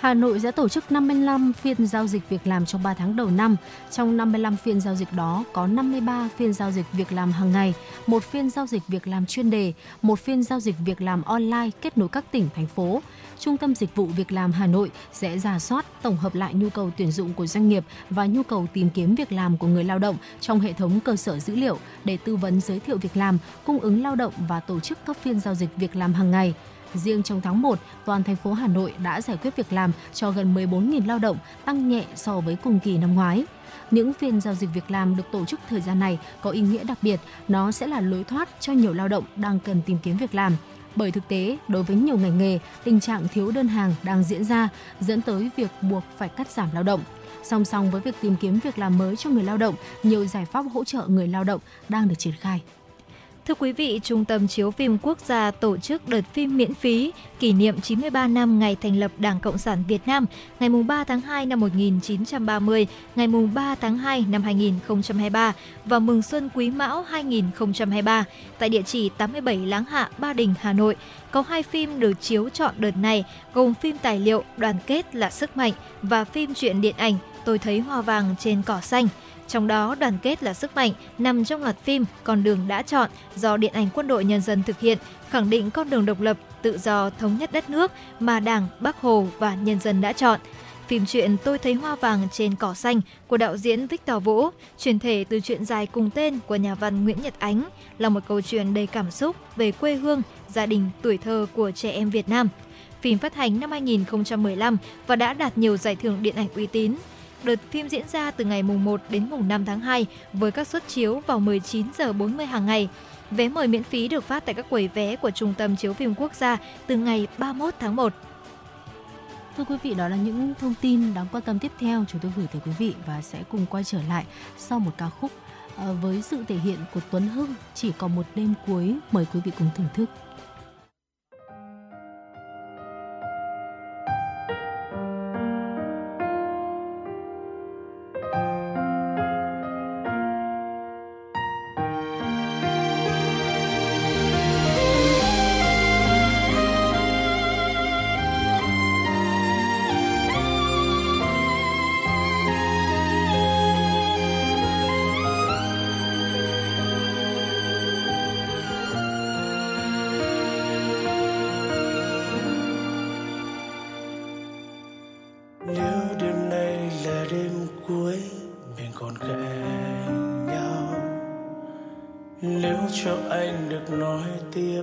S7: Hà Nội sẽ tổ chức 55 phiên giao dịch việc làm trong 3 tháng đầu năm. Trong 55 phiên giao dịch đó có 53 phiên giao dịch việc làm hàng ngày, một phiên giao dịch việc làm chuyên đề, một phiên giao dịch việc làm online kết nối các tỉnh, thành phố. Trung tâm Dịch vụ Việc làm Hà Nội sẽ giả soát, tổng hợp lại nhu cầu tuyển dụng của doanh nghiệp và nhu cầu tìm kiếm việc làm của người lao động trong hệ thống cơ sở dữ liệu để tư vấn giới thiệu việc làm, cung ứng lao động và tổ chức các phiên giao dịch việc làm hàng ngày. Riêng trong tháng 1, toàn thành phố Hà Nội đã giải quyết việc làm cho gần 14.000 lao động, tăng nhẹ so với cùng kỳ năm ngoái. Những phiên giao dịch việc làm được tổ chức thời gian này có ý nghĩa đặc biệt, nó sẽ là lối thoát cho nhiều lao động đang cần tìm kiếm việc làm. Bởi thực tế, đối với nhiều ngành nghề, tình trạng thiếu đơn hàng đang diễn ra, dẫn tới việc buộc phải cắt giảm lao động. Song song với việc tìm kiếm việc làm mới cho người lao động, nhiều giải pháp hỗ trợ người lao động đang được triển khai.
S2: Thưa quý vị, Trung tâm Chiếu phim Quốc gia tổ chức đợt phim miễn phí kỷ niệm 93 năm ngày thành lập Đảng Cộng sản Việt Nam, ngày 3 tháng 2 năm 1930, ngày 3 tháng 2 năm 2023 và mừng xuân Quý Mão 2023 tại địa chỉ 87 Láng Hạ, Ba Đình, Hà Nội. Có hai phim được chiếu chọn đợt này gồm phim tài liệu Đoàn kết là sức mạnh và phim truyện điện ảnh Tôi thấy hoa vàng trên cỏ xanh – trong đó, đoàn kết là sức mạnh nằm trong loạt phim Con đường đã chọn do Điện ảnh Quân đội Nhân dân thực hiện, khẳng định con đường độc lập, tự do, thống nhất đất nước mà Đảng, Bác Hồ và nhân dân đã chọn. Phim truyện Tôi thấy hoa vàng trên cỏ xanh của đạo diễn Victor Vũ, truyền thể từ truyện dài cùng tên của nhà văn Nguyễn Nhật Ánh, là một câu chuyện đầy cảm xúc về quê hương, gia đình, tuổi thơ của trẻ em Việt Nam. Phim phát hành năm 2015 và đã đạt nhiều giải thưởng điện ảnh uy tín, Đợt phim diễn ra từ ngày mùng 1 đến mùng 5 tháng 2 với các suất chiếu vào 19 giờ 40 hàng ngày. Vé mời miễn phí được phát tại các quầy vé của Trung tâm Chiếu phim Quốc gia từ ngày 31 tháng 1.
S7: Thưa quý vị, đó là những thông tin đáng quan tâm tiếp theo chúng tôi gửi tới quý vị và sẽ cùng quay trở lại sau một ca khúc ờ, với sự thể hiện của Tuấn Hưng chỉ còn một đêm cuối mời quý vị cùng thưởng thức.
S10: nói tiếp.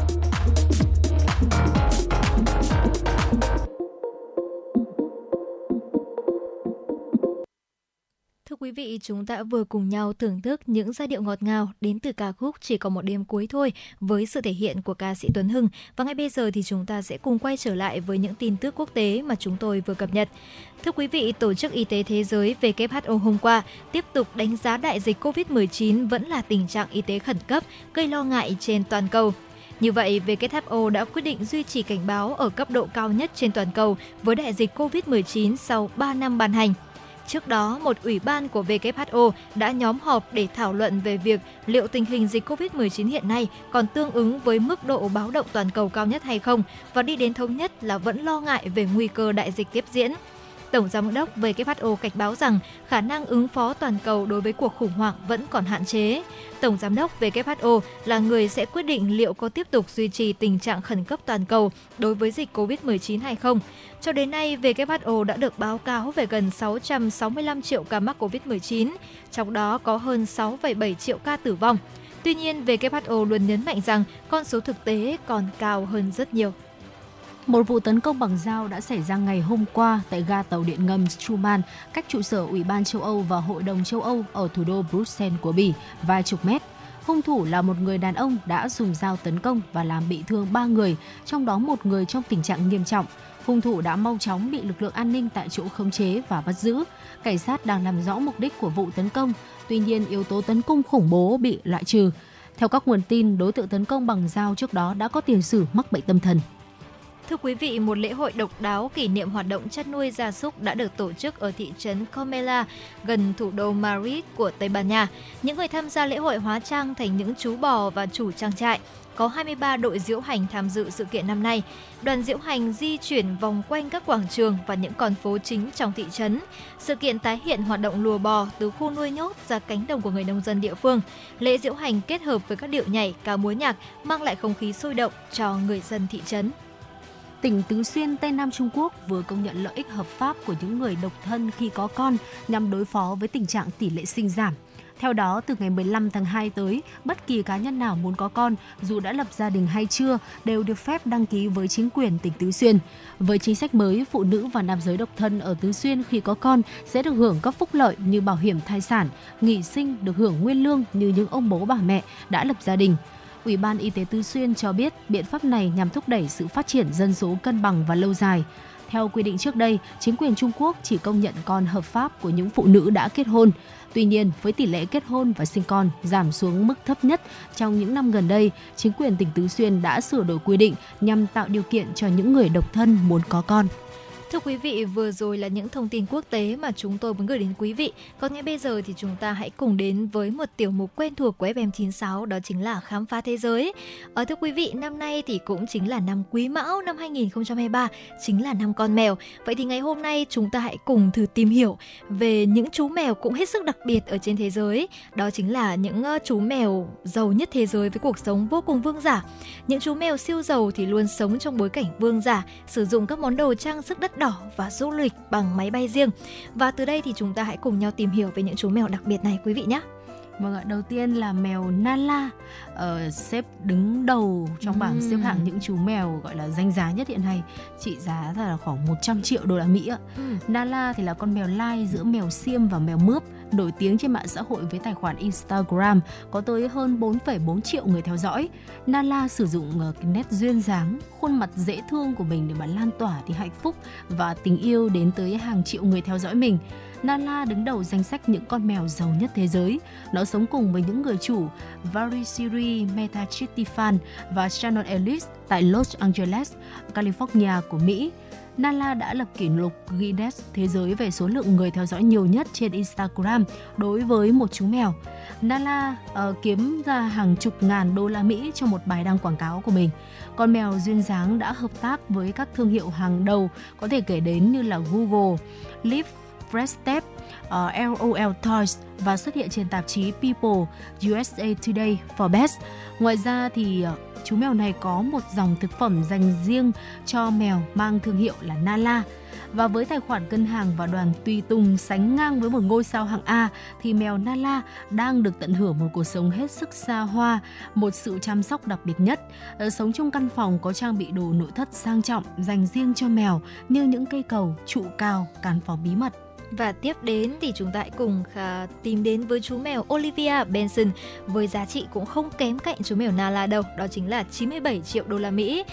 S2: Quý vị, chúng ta vừa cùng nhau thưởng thức những giai điệu ngọt ngào đến từ ca khúc Chỉ có một đêm cuối thôi với sự thể hiện của ca sĩ Tuấn Hưng. Và ngay bây giờ thì chúng ta sẽ cùng quay trở lại với những tin tức quốc tế mà chúng tôi vừa cập nhật. Thưa quý vị, Tổ chức Y tế Thế giới WHO hôm qua tiếp tục đánh giá đại dịch COVID-19 vẫn là tình trạng y tế khẩn cấp gây lo ngại trên toàn cầu. Như vậy, WHO đã quyết định duy trì cảnh báo ở cấp độ cao nhất trên toàn cầu với đại dịch COVID-19 sau 3 năm ban hành. Trước đó, một ủy ban của WHO đã nhóm họp để thảo luận về việc liệu tình hình dịch COVID-19 hiện nay còn tương ứng với mức độ báo động toàn cầu cao nhất hay không và đi đến thống nhất là vẫn lo ngại về nguy cơ đại dịch tiếp diễn. Tổng Giám đốc WHO cảnh báo rằng khả năng ứng phó toàn cầu đối với cuộc khủng hoảng vẫn còn hạn chế. Tổng Giám đốc WHO là người sẽ quyết định liệu có tiếp tục duy trì tình trạng khẩn cấp toàn cầu đối với dịch COVID-19 hay không. Cho đến nay, WHO đã được báo cáo về gần 665 triệu ca mắc COVID-19, trong đó có hơn 6,7 triệu ca tử vong. Tuy nhiên, WHO luôn nhấn mạnh rằng con số thực tế còn cao hơn rất nhiều.
S7: Một vụ tấn công bằng dao đã xảy ra ngày hôm qua tại ga tàu điện ngầm Schuman, cách trụ sở Ủy ban châu Âu và Hội đồng châu Âu ở thủ đô Bruxelles của Bỉ vài chục mét. Hung thủ là một người đàn ông đã dùng dao tấn công và làm bị thương ba người, trong đó một người trong tình trạng nghiêm trọng. Hung thủ đã mau chóng bị lực lượng an ninh tại chỗ khống chế và bắt giữ. Cảnh sát đang làm rõ mục đích của vụ tấn công, tuy nhiên yếu tố tấn công khủng bố bị loại trừ. Theo các nguồn tin, đối tượng tấn công bằng dao trước đó đã có tiền sử mắc bệnh tâm thần.
S2: Thưa quý vị, một lễ hội độc đáo kỷ niệm hoạt động chăn nuôi gia súc đã được tổ chức ở thị trấn Comela, gần thủ đô Madrid của Tây Ban Nha. Những người tham gia lễ hội hóa trang thành những chú bò và chủ trang trại. Có 23 đội diễu hành tham dự sự kiện năm nay. Đoàn diễu hành di chuyển vòng quanh các quảng trường và những con phố chính trong thị trấn. Sự kiện tái hiện hoạt động lùa bò từ khu nuôi nhốt ra cánh đồng của người nông dân địa phương. Lễ diễu hành kết hợp với các điệu nhảy, ca múa nhạc mang lại không khí sôi động cho người dân thị trấn
S7: tỉnh Tứ Xuyên, Tây Nam Trung Quốc vừa công nhận lợi ích hợp pháp của những người độc thân khi có con nhằm đối phó với tình trạng tỷ lệ sinh giảm. Theo đó, từ ngày 15 tháng 2 tới, bất kỳ cá nhân nào muốn có con, dù đã lập gia đình hay chưa, đều được phép đăng ký với chính quyền tỉnh Tứ Xuyên. Với chính sách mới, phụ nữ và nam giới độc thân ở Tứ Xuyên khi có con sẽ được hưởng các phúc lợi như bảo hiểm thai sản, nghỉ sinh được hưởng nguyên lương như những ông bố bà mẹ đã lập gia đình. Ủy ban Y tế Tứ Xuyên cho biết biện pháp này nhằm thúc đẩy sự phát triển dân số cân bằng và lâu dài. Theo quy định trước đây, chính quyền Trung Quốc chỉ công nhận con hợp pháp của những phụ nữ đã kết hôn. Tuy nhiên, với tỷ lệ kết hôn và sinh con giảm xuống mức thấp nhất trong những năm gần đây, chính quyền tỉnh Tứ Xuyên đã sửa đổi quy định nhằm tạo điều kiện cho những người độc thân muốn có con.
S2: Thưa quý vị, vừa rồi là những thông tin quốc tế mà chúng tôi muốn gửi đến quý vị. Còn ngay bây giờ thì chúng ta hãy cùng đến với một tiểu mục quen thuộc của FM96 đó chính là khám phá thế giới. Ở thưa quý vị, năm nay thì cũng chính là năm Quý Mão năm 2023, chính là năm con mèo. Vậy thì ngày hôm nay chúng ta hãy cùng thử tìm hiểu về những chú mèo cũng hết sức đặc biệt ở trên thế giới. Đó chính là những ờ, chú mèo giàu nhất thế giới với cuộc sống vô cùng vương giả. Những chú mèo siêu giàu thì luôn sống trong bối cảnh vương giả, sử dụng các món đồ trang sức đất đỏ và du lịch bằng máy bay riêng. Và từ đây thì chúng ta hãy cùng nhau tìm hiểu về những chú mèo đặc biệt này quý vị nhé.
S7: Vâng ạ, đầu tiên là mèo Nala uh, xếp đứng đầu trong bảng uhm. xếp hạng những chú mèo gọi là danh giá nhất hiện nay, trị giá là khoảng 100 triệu đô la Mỹ ạ. Uhm. Nala thì là con mèo lai giữa mèo xiêm và mèo mướp nổi tiếng trên mạng xã hội với tài khoản Instagram có tới hơn 4,4 triệu người theo dõi. Nala sử dụng ờ, cái nét duyên dáng, khuôn mặt dễ thương của mình để mà lan tỏa thì hạnh phúc và tình yêu đến tới hàng triệu người theo dõi mình. Nala đứng đầu danh sách những con mèo giàu nhất thế giới. Nó sống cùng với những người chủ Varisiri Metachitifan và Shannon Ellis tại Los Angeles, California của Mỹ. Nala đã lập kỷ lục Guinness Thế giới về số lượng người theo dõi nhiều nhất trên Instagram đối với một chú mèo. Nala uh, kiếm ra hàng chục ngàn đô la Mỹ cho một bài đăng quảng cáo của mình. Con mèo duyên dáng đã hợp tác với các thương hiệu hàng đầu có thể kể đến như là Google, Lyft, Fresh Step, ờ, uh, LOL Toys và xuất hiện trên tạp chí People, USA Today, Forbes. Ngoài ra thì uh, chú mèo này có một dòng thực phẩm dành riêng cho mèo mang thương hiệu là Nala. Và với tài khoản cân hàng và đoàn tùy tùng sánh ngang với một ngôi sao hạng A thì mèo Nala đang được tận hưởng một cuộc sống hết sức xa hoa, một sự chăm sóc đặc biệt nhất. Ờ, sống trong căn phòng có trang bị đồ nội thất sang trọng dành riêng cho mèo như những cây cầu, trụ cao, căn phòng bí mật.
S2: Và tiếp đến thì chúng ta hãy cùng uh, tìm đến với chú mèo Olivia Benson với giá trị cũng không kém cạnh chú mèo Nala đâu, đó chính là 97 triệu đô la Mỹ.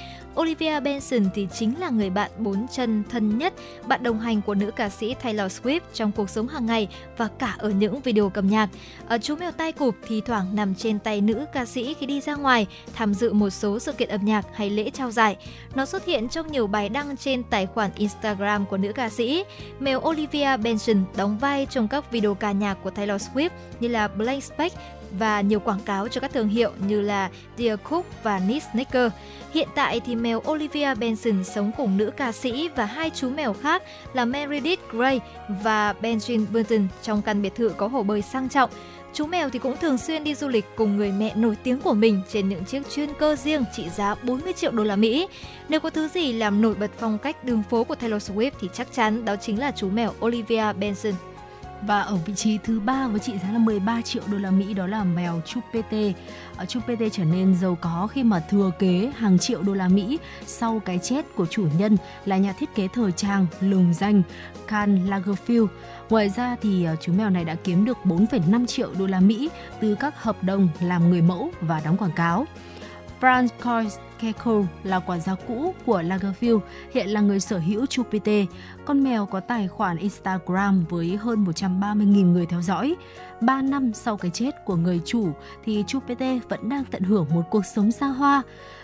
S2: Olivia Benson thì chính là người bạn bốn chân thân nhất, bạn đồng hành của nữ ca sĩ Taylor Swift trong cuộc sống hàng ngày và cả ở những video cầm nhạc. Ở chú mèo tai cụp thì thoảng nằm trên tay nữ ca sĩ khi đi ra ngoài, tham dự một số sự kiện âm nhạc hay lễ trao giải. Nó xuất hiện trong nhiều bài đăng trên tài khoản Instagram của nữ ca sĩ. Mèo Olivia Benson đóng vai trong các video ca nhạc của Taylor Swift như là Blank Space và nhiều quảng cáo cho các thương hiệu như là Dear Cook và Knit Snicker. Hiện tại thì mèo Olivia Benson sống cùng nữ ca sĩ và hai chú mèo khác là Meredith Grey và Benjamin Burton trong căn biệt thự có hồ bơi sang trọng. Chú mèo thì cũng thường xuyên đi du lịch cùng người mẹ nổi tiếng của mình trên những chiếc chuyên cơ riêng trị giá 40 triệu đô la Mỹ. Nếu có thứ gì làm nổi bật phong cách đường phố của Taylor Swift thì chắc chắn đó chính là chú mèo Olivia Benson.
S7: Và ở vị trí thứ ba với trị giá là 13 triệu đô la Mỹ đó là mèo Chupete. Chupete trở nên giàu có khi mà thừa kế hàng triệu đô la Mỹ sau cái chết của chủ nhân là nhà thiết kế thời trang lừng danh Karl Lagerfeld. Ngoài ra thì ờ, chú mèo này đã kiếm được 4,5 triệu đô la Mỹ từ các hợp đồng làm người mẫu và đóng quảng cáo. Francois Keko là quản gia cũ của Lagerfeld, hiện là người sở hữu Chupete. Con mèo có tài khoản Instagram với hơn 130.000 người theo dõi. 3 năm sau cái chết của người chủ thì Chupete vẫn đang tận hưởng một cuộc sống xa hoa.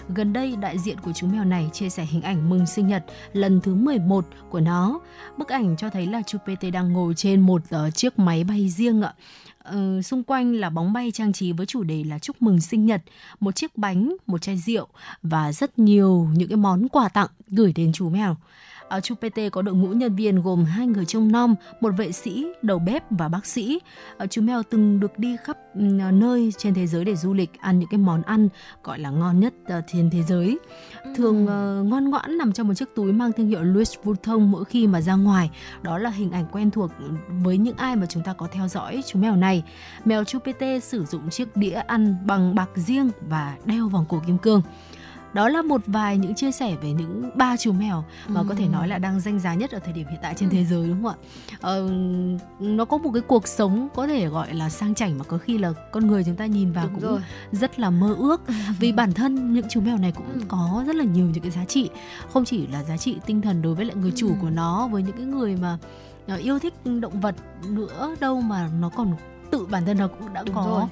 S7: Gần đây, đại diện của chú mèo này chia sẻ hình ảnh mừng sinh nhật lần thứ 11 của nó. Bức ảnh cho thấy là Chupete đang ngồi trên một uh, chiếc máy bay riêng ạ. Uh, Ờ, xung quanh là bóng bay trang trí với chủ đề là chúc mừng sinh nhật, một chiếc bánh, một chai rượu và rất nhiều những cái món quà tặng gửi đến chú mèo. Ở Chu PT có đội ngũ nhân viên gồm hai người trông nom, một vệ sĩ, đầu bếp và bác sĩ. Ở chú mèo từng được đi khắp ừ, nơi trên thế giới để du lịch, ăn những cái món ăn gọi là ngon nhất ờ, trên thế giới. Thường ngoan ngoãn nằm trong một chiếc túi mang thương hiệu Louis Vuitton mỗi khi mà ra ngoài. Đó là hình ảnh quen thuộc với những ai mà chúng ta có theo dõi chú mèo này. Mèo Chu PT sử dụng chiếc đĩa ăn bằng bạc riêng và đeo vòng cổ kim cương đó là một vài những chia sẻ về những ba chú mèo mà ừ. có thể nói là đang danh giá nhất ở thời điểm hiện tại trên ừ. thế giới đúng không ạ ờ, nó có một cái cuộc sống có thể gọi là sang chảnh mà có khi là con người chúng ta nhìn vào đúng cũng rồi. rất là mơ ước vì bản thân những chú mèo này cũng ừ. có rất là nhiều những cái giá trị không chỉ là giá trị tinh thần đối với lại người chủ ừ. của nó với những cái người mà ờ, yêu thích động vật nữa đâu mà nó còn tự bản thân nó cũng đã Đúng có rồi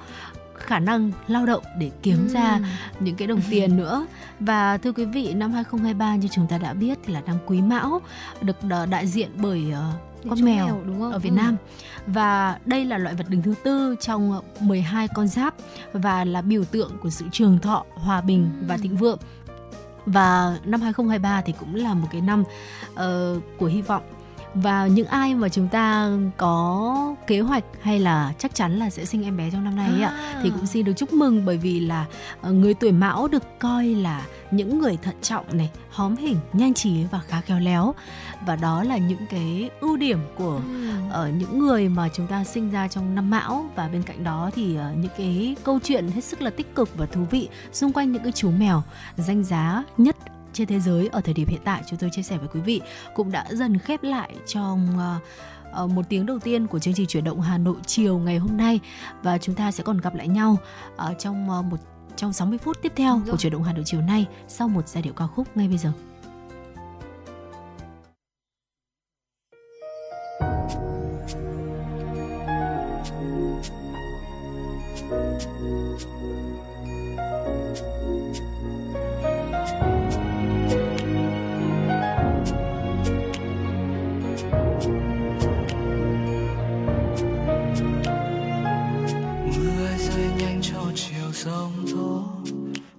S7: khả năng lao động để kiếm ừ. ra những cái đồng tiền nữa và thưa quý vị năm 2023 như chúng ta đã biết thì là năm Quý Mão được đại diện bởi uh, con mèo, mèo đúng không? ở Việt ừ. Nam và đây là loại vật đứng thứ tư trong 12 con giáp và là biểu tượng của sự trường thọ, hòa bình ừ. và thịnh vượng và năm 2023 thì cũng là một cái năm uh, của hy vọng và những ai mà chúng ta có kế hoạch hay là chắc chắn là sẽ sinh em bé trong năm nay à. ạ thì cũng xin được chúc mừng bởi vì là ờ, người tuổi mão được coi là những người thận trọng này hóm hình nhanh trí và khá khéo léo và đó là những cái ưu điểm của ừ. ở uh, những người mà chúng ta sinh ra trong năm mão và bên cạnh đó thì uh, những cái câu chuyện hết sức là tích cực và thú vị xung quanh những cái chú mèo danh giá nhất trên thế giới ở thời điểm hiện tại chúng tôi chia sẻ với quý vị cũng đã dần khép lại trong ờ, ờ, một tiếng đầu tiên của chương trình chuyển động Hà Nội chiều ngày hôm nay và chúng ta sẽ còn gặp lại nhau ờ, trong một trong 60 phút tiếp theo vâng của chuyển động Hà Nội chiều nay sau một giai điệu ca khúc ngay bây giờ.
S1: thank
S7: you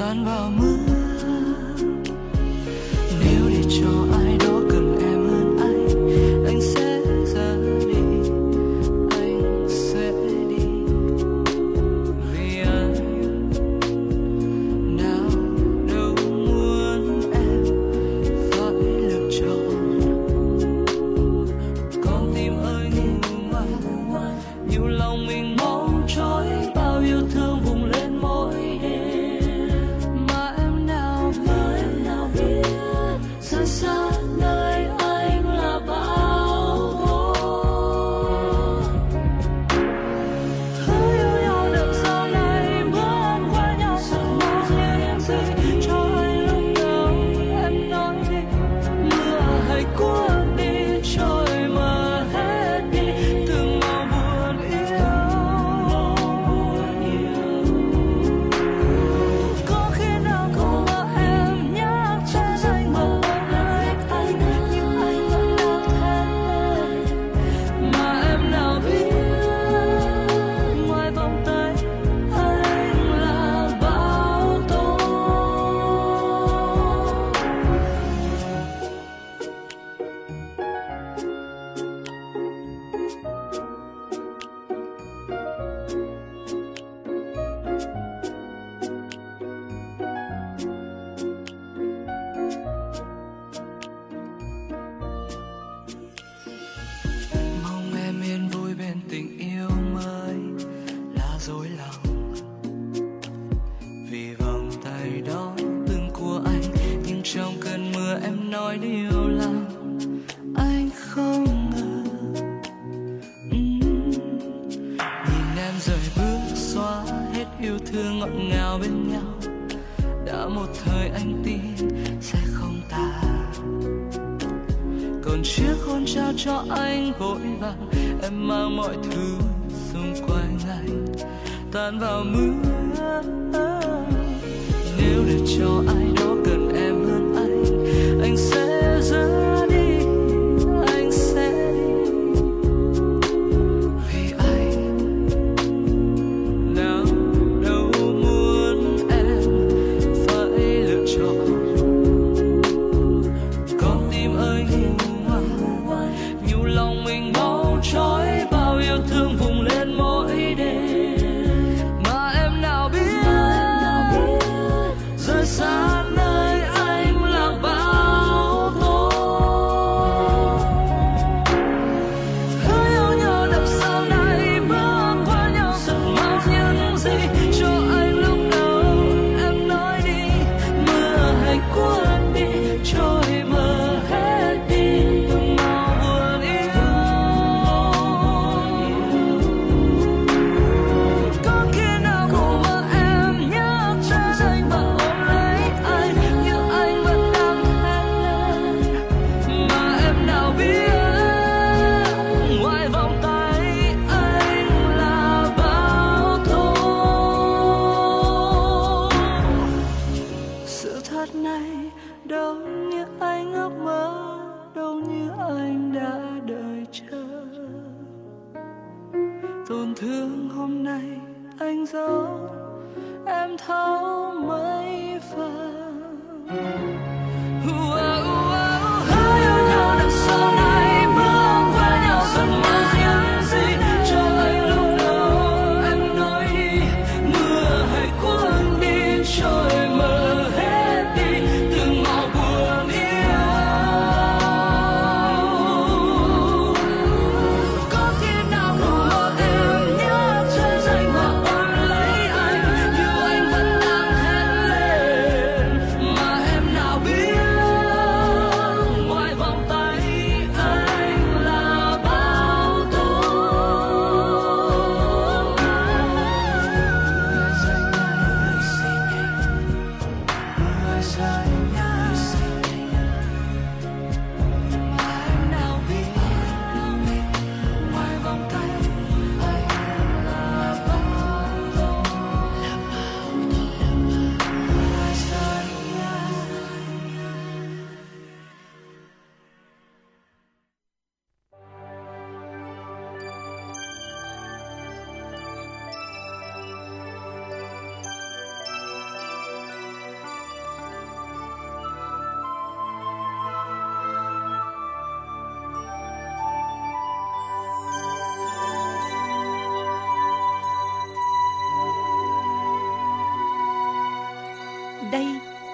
S1: tan vào mưa. Nếu để cho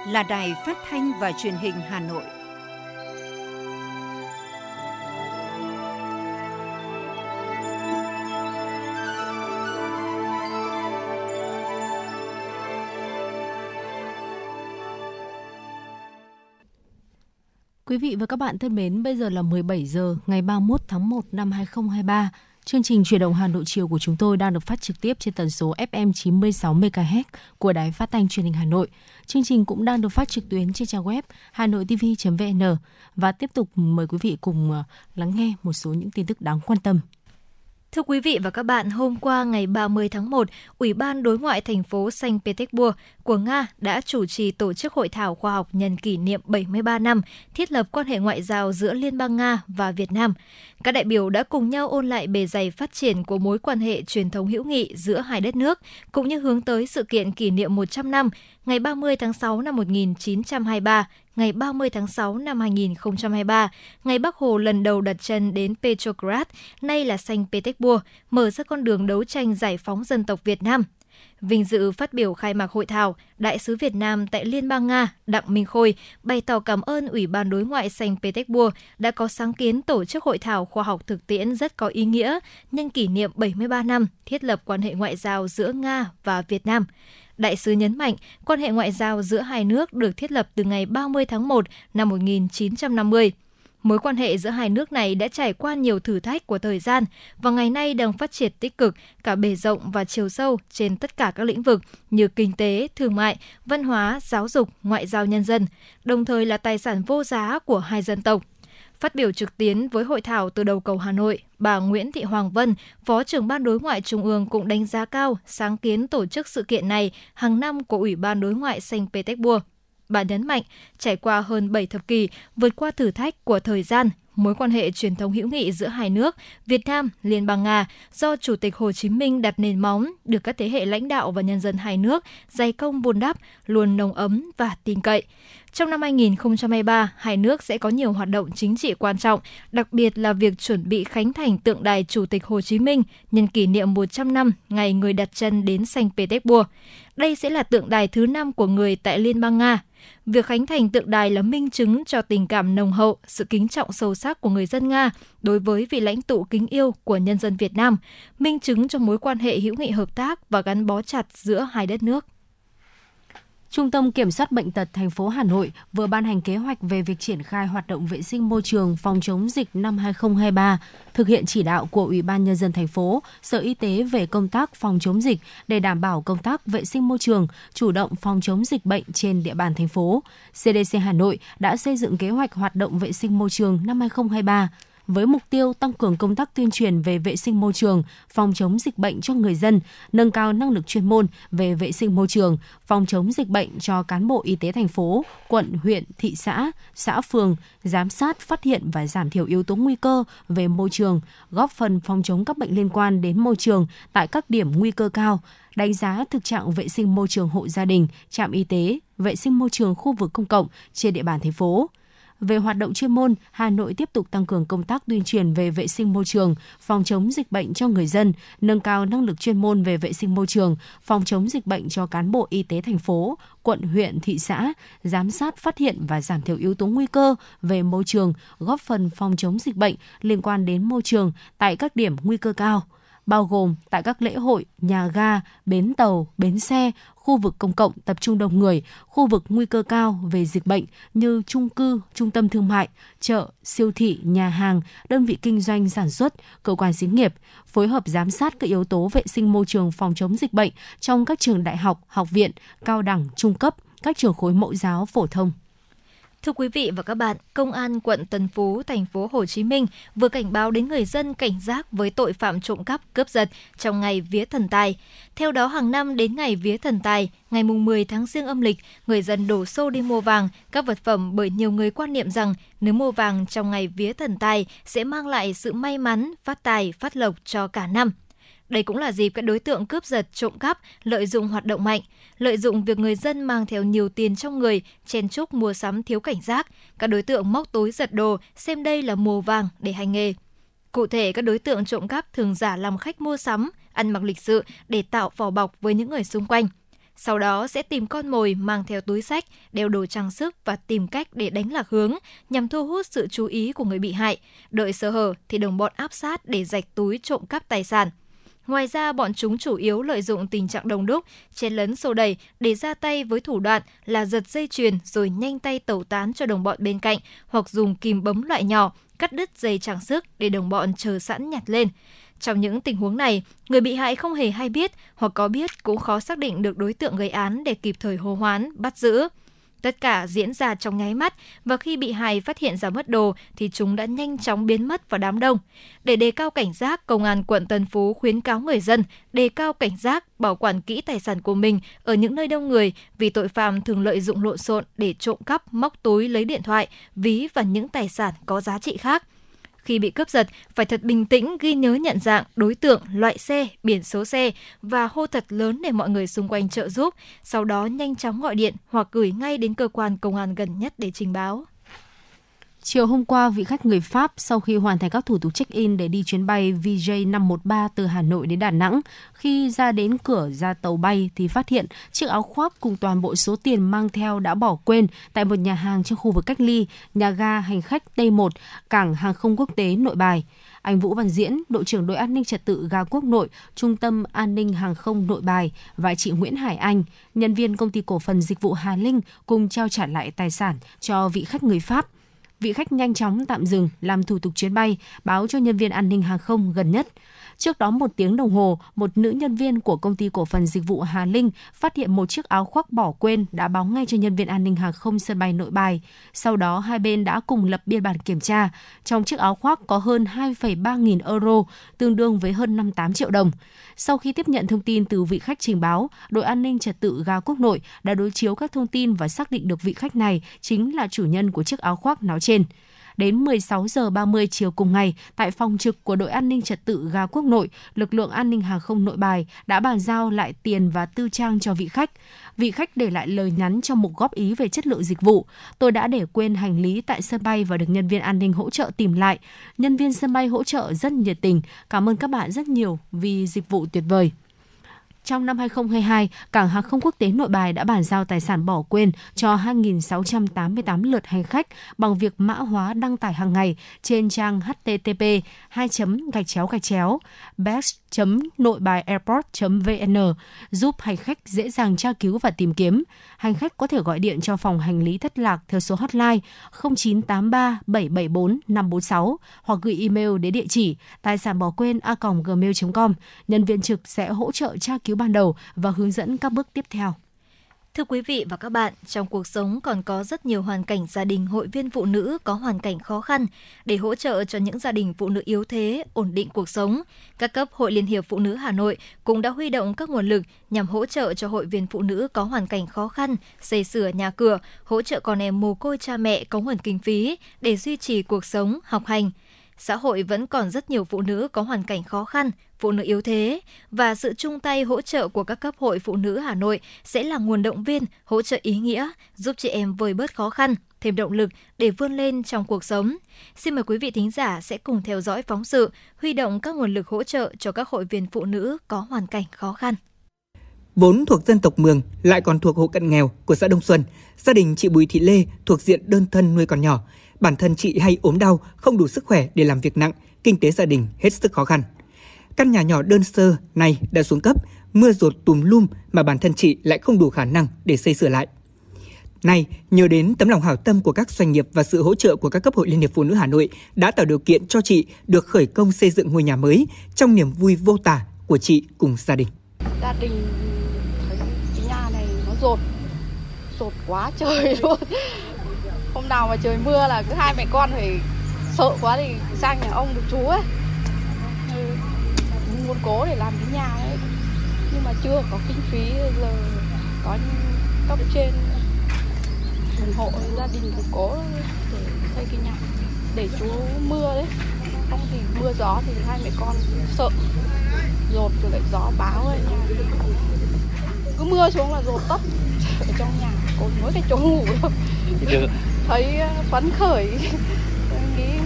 S11: là đài phát thanh và truyền hình Hà Nội.
S7: Quý vị và các bạn thân mến, bây giờ là 17 giờ ngày 31 tháng 1 năm 2023. Chương trình truyền động Hà Nội chiều của chúng tôi đang được phát trực tiếp trên tần số FM 96 MHz của Đài Phát thanh Truyền hình Hà Nội. Chương trình cũng đang được phát trực tuyến trên trang web hanoitv.vn và tiếp tục mời quý vị cùng ờ, lắng nghe một số những tin tức đáng quan tâm.
S2: Thưa quý vị và các bạn, hôm qua ngày 30 tháng 1, Ủy ban Đối ngoại thành phố Saint Petersburg của Nga đã chủ trì tổ chức hội thảo khoa học nhân kỷ niệm 73 năm thiết lập quan hệ ngoại giao giữa Liên bang Nga và Việt Nam. Các đại biểu đã cùng nhau ôn lại bề dày phát triển của mối quan hệ truyền thống hữu nghị giữa hai đất nước, cũng như hướng tới sự kiện kỷ niệm 100 năm ngày 30 tháng 6 năm 1923, ngày 30 tháng 6 năm 2023, ngày Bắc Hồ lần đầu đặt chân đến Petrograd, nay là Saint Petersburg, mở ra con đường đấu tranh giải phóng dân tộc Việt Nam. Vinh dự phát biểu khai mạc hội thảo, Đại sứ Việt Nam tại Liên bang Nga Đặng Minh Khôi bày tỏ cảm ơn Ủy ban Đối ngoại Saint Petersburg đã có sáng kiến tổ chức hội thảo khoa học thực tiễn rất có ý nghĩa nhân kỷ niệm 73 năm thiết lập quan hệ ngoại giao giữa Nga và Việt Nam. Đại sứ nhấn mạnh, quan hệ ngoại giao giữa hai nước được thiết lập từ ngày 30 tháng 1 năm 1950. Mối quan hệ giữa hai nước này đã trải qua nhiều thử thách của thời gian và ngày nay đang phát triển tích cực cả bề rộng và chiều sâu trên tất cả các lĩnh vực như kinh tế, thương mại, văn hóa, giáo dục, ngoại giao nhân dân, đồng thời là tài sản vô giá của hai dân tộc. Phát biểu trực tuyến với hội thảo từ đầu cầu Hà Nội, bà Nguyễn Thị Hoàng Vân, Phó trưởng Ban Đối ngoại Trung ương cũng đánh giá cao sáng kiến tổ chức sự kiện này hàng năm của Ủy ban Đối ngoại Saint Petersburg. Bà nhấn mạnh, trải qua hơn 7 thập kỷ, vượt qua thử thách của thời gian, mối quan hệ truyền thống hữu nghị giữa hai nước Việt Nam, Liên bang Nga do Chủ tịch Hồ Chí Minh đặt nền móng được các thế hệ lãnh đạo và nhân dân hai nước dày công vun đắp, luôn nồng ấm và tin cậy. Trong năm 2023, hai nước sẽ có nhiều hoạt động chính trị quan trọng, đặc biệt là việc chuẩn bị khánh thành tượng đài Chủ tịch Hồ Chí Minh nhân kỷ niệm 100 năm ngày người đặt chân đến Saint Petersburg. Đây sẽ là tượng đài thứ năm của người tại Liên bang Nga. Việc khánh thành tượng đài là minh chứng cho tình cảm nồng hậu, sự kính trọng sâu sắc của người dân Nga đối với vị lãnh tụ kính yêu của nhân dân Việt Nam, minh chứng cho mối quan hệ hữu nghị hợp tác và gắn bó chặt giữa hai đất nước.
S7: Trung tâm Kiểm soát Bệnh tật thành phố Hà Nội vừa ban hành kế hoạch về việc triển khai hoạt động vệ sinh môi trường phòng chống dịch năm 2023, thực hiện chỉ đạo của Ủy ban Nhân dân thành phố, Sở Y tế về công tác phòng chống dịch để đảm bảo công tác vệ sinh môi trường, chủ động phòng chống dịch bệnh trên địa bàn thành phố. CDC Hà Nội đã xây dựng kế hoạch hoạt động vệ sinh môi trường năm 2023 với mục tiêu tăng cường công tác tuyên truyền về vệ sinh môi trường, phòng chống dịch bệnh cho người dân, nâng cao năng lực chuyên môn về vệ sinh môi trường, phòng chống dịch bệnh cho cán bộ y tế thành phố, quận, huyện, thị xã, xã phường, giám sát, phát hiện và giảm thiểu yếu tố nguy cơ về môi trường, góp phần phòng chống các bệnh liên quan đến môi trường tại các điểm nguy cơ cao, đánh giá thực trạng vệ sinh môi trường hộ gia đình, trạm y tế, vệ sinh môi trường khu vực công cộng trên địa bàn thành phố. Về hoạt động chuyên môn, Hà Nội tiếp tục tăng cường công tác tuyên truyền về vệ sinh môi trường, phòng chống dịch bệnh cho người dân, nâng cao năng lực chuyên môn về vệ sinh môi trường, phòng chống dịch bệnh cho cán bộ y tế thành phố, quận, huyện, thị xã, giám sát, phát hiện và giảm thiểu yếu tố nguy cơ về môi trường, góp phần phòng chống dịch bệnh liên quan đến môi trường tại các điểm nguy cơ cao bao gồm tại các lễ hội, nhà ga, bến tàu, bến xe, khu vực công cộng tập trung đông người, khu vực nguy cơ cao về dịch bệnh như trung cư, trung tâm thương mại, chợ, siêu thị, nhà hàng, đơn vị kinh doanh sản xuất, cơ quan xí nghiệp, phối hợp giám sát các yếu tố vệ sinh môi trường phòng chống dịch bệnh trong các trường đại học, học viện, cao đẳng, trung cấp, các trường khối mẫu giáo phổ thông.
S2: Thưa quý vị và các bạn, Công an quận Tân Phú, thành phố Hồ Chí Minh vừa cảnh báo đến người dân cảnh giác với tội phạm trộm cắp, cướp giật trong ngày vía thần tài. Theo đó, hàng năm đến ngày vía thần tài, ngày mùng 10 tháng riêng âm lịch, người dân đổ xô đi mua vàng, các vật phẩm bởi nhiều người quan niệm rằng nếu mua vàng trong ngày vía thần tài sẽ mang lại sự may mắn, phát tài, phát lộc cho cả năm. Đây cũng là dịp các đối tượng cướp giật, trộm cắp lợi dụng hoạt động mạnh, lợi dụng việc người dân mang theo nhiều tiền trong người, chen chúc mua sắm thiếu cảnh giác. Các đối tượng móc túi giật đồ, xem đây là mùa vàng để hành nghề. Cụ thể, các đối tượng trộm cắp thường giả làm khách mua sắm, ăn mặc lịch sự để tạo vỏ bọc với những người xung quanh. Sau đó sẽ tìm con mồi mang theo túi sách, đeo đồ trang sức và tìm cách để đánh lạc hướng nhằm thu hút sự chú ý của người bị hại. Đợi sơ hở thì đồng bọn áp sát để rạch túi trộm cắp tài sản. Ngoài ra, bọn chúng chủ yếu lợi dụng tình trạng đông đúc, chen lấn sô đẩy để ra tay với thủ đoạn là giật dây chuyền rồi nhanh tay tẩu tán cho đồng bọn bên cạnh hoặc dùng kìm bấm loại nhỏ, cắt đứt dây trang sức để đồng bọn chờ sẵn nhặt lên. Trong những tình huống này, người bị hại không hề hay biết hoặc có biết cũng khó xác định được đối tượng gây án để kịp thời hô hoán, bắt giữ. Tất cả diễn ra trong nháy mắt và khi bị hại phát hiện ra mất đồ thì chúng đã nhanh chóng biến mất vào đám đông. Để đề cao cảnh giác, Công an quận Tân Phú khuyến cáo người dân đề cao cảnh giác, bảo quản kỹ tài sản của mình ở những nơi đông người vì tội phạm thường lợi dụng lộn xộn để trộm cắp, móc túi lấy điện thoại, ví và những tài sản có giá trị khác khi bị cướp giật phải thật bình tĩnh ghi nhớ nhận dạng đối tượng, loại xe, biển số xe và hô thật lớn để mọi người xung quanh trợ giúp, sau đó nhanh chóng gọi điện hoặc gửi ngay đến cơ quan công an gần nhất để trình báo.
S7: Chiều hôm qua, vị khách người Pháp sau khi hoàn thành các thủ tục check-in để đi chuyến bay VJ513 từ Hà Nội đến Đà Nẵng, khi ra đến cửa ra tàu bay thì phát hiện chiếc áo khoác cùng toàn bộ số tiền mang theo đã bỏ quên tại một nhà hàng trong khu vực cách ly, nhà ga hành khách T1, cảng hàng không quốc tế Nội Bài. anh Vũ Văn Diễn, đội trưởng đội an ninh trật tự ga quốc nội, Trung tâm An ninh hàng không Nội Bài và chị Nguyễn Hải Anh, nhân viên công ty cổ phần dịch vụ Hà Linh cùng trao trả lại tài sản cho vị khách người Pháp vị khách nhanh chóng tạm dừng làm thủ tục chuyến bay, báo cho nhân viên an ninh hàng không gần nhất. Trước đó một tiếng đồng hồ, một nữ nhân viên của công ty cổ phần dịch vụ Hà Linh phát hiện một chiếc áo khoác bỏ quên đã báo ngay cho nhân viên an ninh hàng không sân bay nội bài. Sau đó hai bên đã cùng lập biên bản kiểm tra. Trong chiếc áo khoác có hơn 2,3 nghìn euro, tương đương với hơn 58 triệu đồng. Sau khi tiếp nhận thông tin từ vị khách trình báo, đội an ninh trật tự ga quốc nội đã đối chiếu các thông tin và xác định được vị khách này chính là chủ nhân của chiếc áo khoác nói trên. Đến 16 giờ 30 chiều cùng ngày, tại phòng trực của đội an ninh trật tự ga quốc nội, lực lượng an ninh hàng không nội bài đã bàn giao lại tiền và tư trang cho vị khách. Vị khách để lại lời nhắn trong một góp ý về chất lượng dịch vụ. Tôi đã để quên hành lý tại sân bay và được nhân viên an ninh hỗ trợ tìm lại. Nhân viên sân bay hỗ trợ rất nhiệt tình. Cảm ơn các bạn rất nhiều vì dịch vụ tuyệt vời. Trong năm 2022, Cảng hàng không quốc tế Nội Bài đã bàn giao tài sản bỏ quên cho 2.688 lượt hành khách bằng việc mã hóa đăng tải hàng ngày trên trang http 2 gạch chéo gạch chéo best nội bài airport vn giúp hành khách dễ dàng tra cứu và tìm kiếm. Hành khách có thể gọi điện cho phòng hành lý thất lạc theo số hotline 0983 774 546 hoặc gửi email đến địa chỉ tài sản bỏ quên a gmail.com. Nhân viên trực sẽ hỗ trợ tra cứu ban đầu và hướng dẫn các bước tiếp theo.
S2: Thưa quý vị và các bạn, trong cuộc sống còn có rất nhiều hoàn cảnh gia đình hội viên phụ nữ có hoàn cảnh khó khăn. Để hỗ trợ cho những gia đình phụ nữ yếu thế, ổn định cuộc sống, các cấp Hội Liên hiệp Phụ nữ Hà Nội cũng đã huy động các nguồn lực nhằm hỗ trợ cho hội viên phụ nữ có hoàn cảnh khó khăn, xây sửa nhà cửa, hỗ trợ con em mồ côi cha mẹ có nguồn kinh phí để duy trì cuộc sống, học hành xã hội vẫn còn rất nhiều phụ nữ có hoàn cảnh khó khăn, phụ nữ yếu thế và sự chung tay hỗ trợ của các cấp hội phụ nữ Hà Nội sẽ là nguồn động viên, hỗ trợ ý nghĩa, giúp chị em vơi bớt khó khăn, thêm động lực để vươn lên trong cuộc sống. Xin mời quý vị thính giả sẽ cùng theo dõi phóng sự huy động các nguồn lực hỗ trợ cho các hội viên phụ nữ có hoàn cảnh khó khăn.
S5: Vốn thuộc dân tộc Mường, lại còn thuộc hộ cận nghèo của xã Đông Xuân, gia đình chị Bùi Thị Lê thuộc diện đơn thân nuôi con nhỏ. Bản thân chị hay ốm đau, không đủ sức khỏe để làm việc nặng, kinh tế gia đình hết sức khó khăn. Căn nhà nhỏ đơn sơ này đã xuống cấp, mưa rột tùm lum mà bản thân chị lại không đủ khả năng để xây sửa lại. Nay, nhờ đến tấm lòng hảo tâm của các doanh nghiệp và sự hỗ trợ của các cấp hội Liên hiệp Phụ nữ Hà Nội đã tạo điều kiện cho chị được khởi công xây dựng ngôi nhà mới trong niềm vui vô tả của chị cùng gia đình.
S12: Gia đình thấy cái nhà này nó rột, rột quá trời luôn. Hôm nào mà trời mưa là cứ hai mẹ con phải sợ quá thì sang nhà ông được chú ấy muốn cố để làm cái nhà ấy. Nhưng mà chưa có kinh phí giờ có cấp trên ủng hộ gia đình cũng cố để xây cái nhà để chú mưa đấy. Không thì mưa gió thì hai mẹ con sợ. Rột rồi lại gió báo ấy. Nhà cứ mưa xuống là rột tất ở trong nhà còn mỗi cái chỗ ngủ thôi. Thấy ờ, phấn khởi. Nghĩ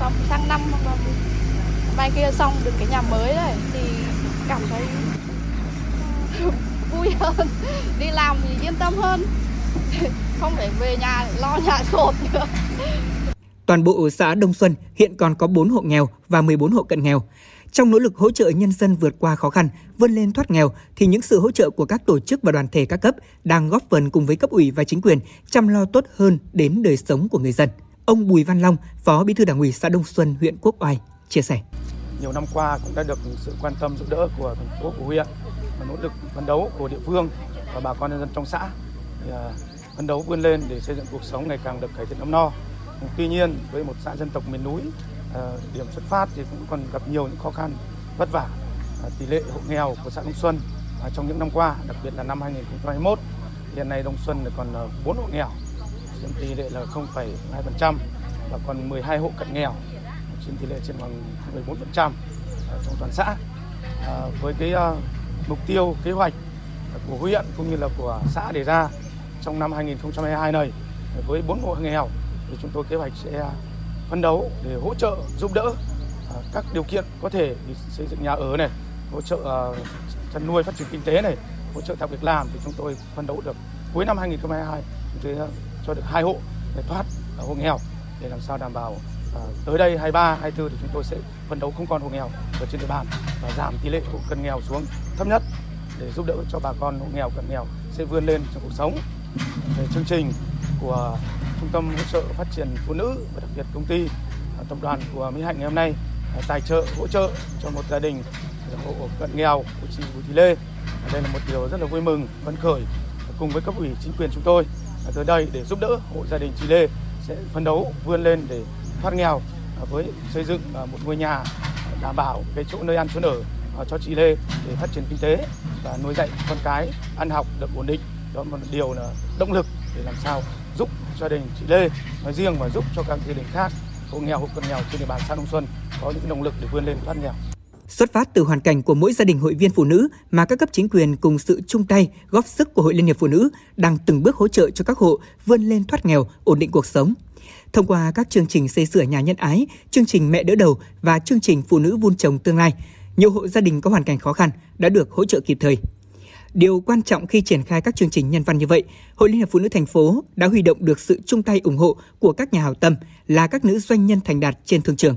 S12: tầm sang năm là mai kia xong được cái nhà mới rồi thì cảm thấy vui hơn đi làm thì yên tâm hơn không phải về nhà lo nhà sột nữa
S5: Toàn bộ xã Đông Xuân hiện còn có 4 hộ nghèo và 14 hộ cận nghèo. Trong nỗ lực hỗ trợ nhân dân vượt qua khó khăn, vươn lên thoát nghèo thì những sự hỗ trợ của các tổ chức và đoàn thể các cấp đang góp phần cùng với cấp ủy và chính quyền chăm lo tốt hơn đến đời sống của người dân. Ông Bùi Văn Long, Phó Bí thư Đảng ủy xã Đông Xuân, huyện Quốc Oai chia sẻ.
S13: Nhiều năm qua cũng đã được sự quan tâm giúp đỡ của thành phố của huyện và nỗ lực phấn đấu của địa phương và bà con nhân dân trong xã thì, à, phấn đấu vươn lên để xây dựng cuộc sống ngày càng được cải thiện ấm no. Tuy nhiên với một xã dân tộc miền núi à, điểm xuất phát thì cũng còn gặp nhiều những khó khăn vất vả. À, tỷ lệ hộ nghèo của xã Đông Xuân trong những năm qua, đặc biệt là năm 2021 hiện nay Đông Xuân còn 4 hộ nghèo chiếm tỷ lệ là 0,2% và còn 12 hộ cận nghèo chiếm tỷ lệ trên bằng 14% ờ, trong toàn xã. À, với cái uh, mục tiêu kế hoạch của huyện cũng như là của xã đề ra trong năm 2022 này với bốn hộ nghèo thì chúng tôi kế hoạch sẽ phấn đấu để hỗ trợ giúp đỡ uh, các điều kiện có thể để xây dựng nhà ở này, hỗ trợ uh, chăn nuôi phát triển kinh tế này, hỗ trợ tạo việc làm thì chúng tôi phấn đấu được cuối năm 2022 chúng tôi cho được hai hộ để thoát hộ nghèo để làm sao đảm bảo À, tới đây 23, 24 thì chúng tôi sẽ phấn đấu không còn hộ nghèo ở trên địa bàn và giảm tỷ lệ hộ cận nghèo xuống thấp nhất để giúp đỡ cho bà con hộ nghèo cận nghèo sẽ vươn lên trong cuộc sống. Về chương trình của Trung tâm hỗ trợ phát triển phụ nữ và đặc biệt công ty à, tập đoàn của Mỹ Hạnh ngày hôm nay à, tài trợ hỗ trợ cho một gia đình hộ cận nghèo của chị Bùi Thị Lê. À, đây là một điều rất là vui mừng, phấn khởi cùng với cấp ủy chính quyền chúng tôi tới đây để giúp đỡ hộ gia đình chị Lê sẽ phấn đấu vươn lên để thoát nghèo à, với xây dựng à, một ngôi nhà đảm bảo cái chỗ nơi ăn chỗ ở à, cho chị Lê để phát triển kinh tế và nuôi dạy con cái ăn học được ổn định đó là một điều là động lực để làm sao giúp gia đình chị Lê nói riêng và giúp cho các gia đình khác hộ nghèo hộ cận nghèo trên địa bàn xã Đông Xuân có những động lực để vươn lên thoát nghèo.
S5: Xuất phát từ hoàn cảnh của mỗi gia đình hội viên phụ nữ mà các cấp chính quyền cùng sự chung tay góp sức của Hội Liên hiệp Phụ nữ đang từng bước hỗ trợ cho các hộ vươn lên thoát nghèo, ổn định cuộc sống. Thông qua các chương trình xây sửa nhà nhân ái, chương trình mẹ đỡ đầu và chương trình phụ nữ vun trồng tương lai, nhiều hộ gia đình có hoàn cảnh khó khăn đã được hỗ trợ kịp thời. Điều quan trọng khi triển khai các chương trình nhân văn như vậy, Hội Liên hiệp Phụ nữ thành phố đã huy động được sự chung tay ủng hộ của các nhà hảo tâm là các nữ doanh nhân thành đạt trên thương trường.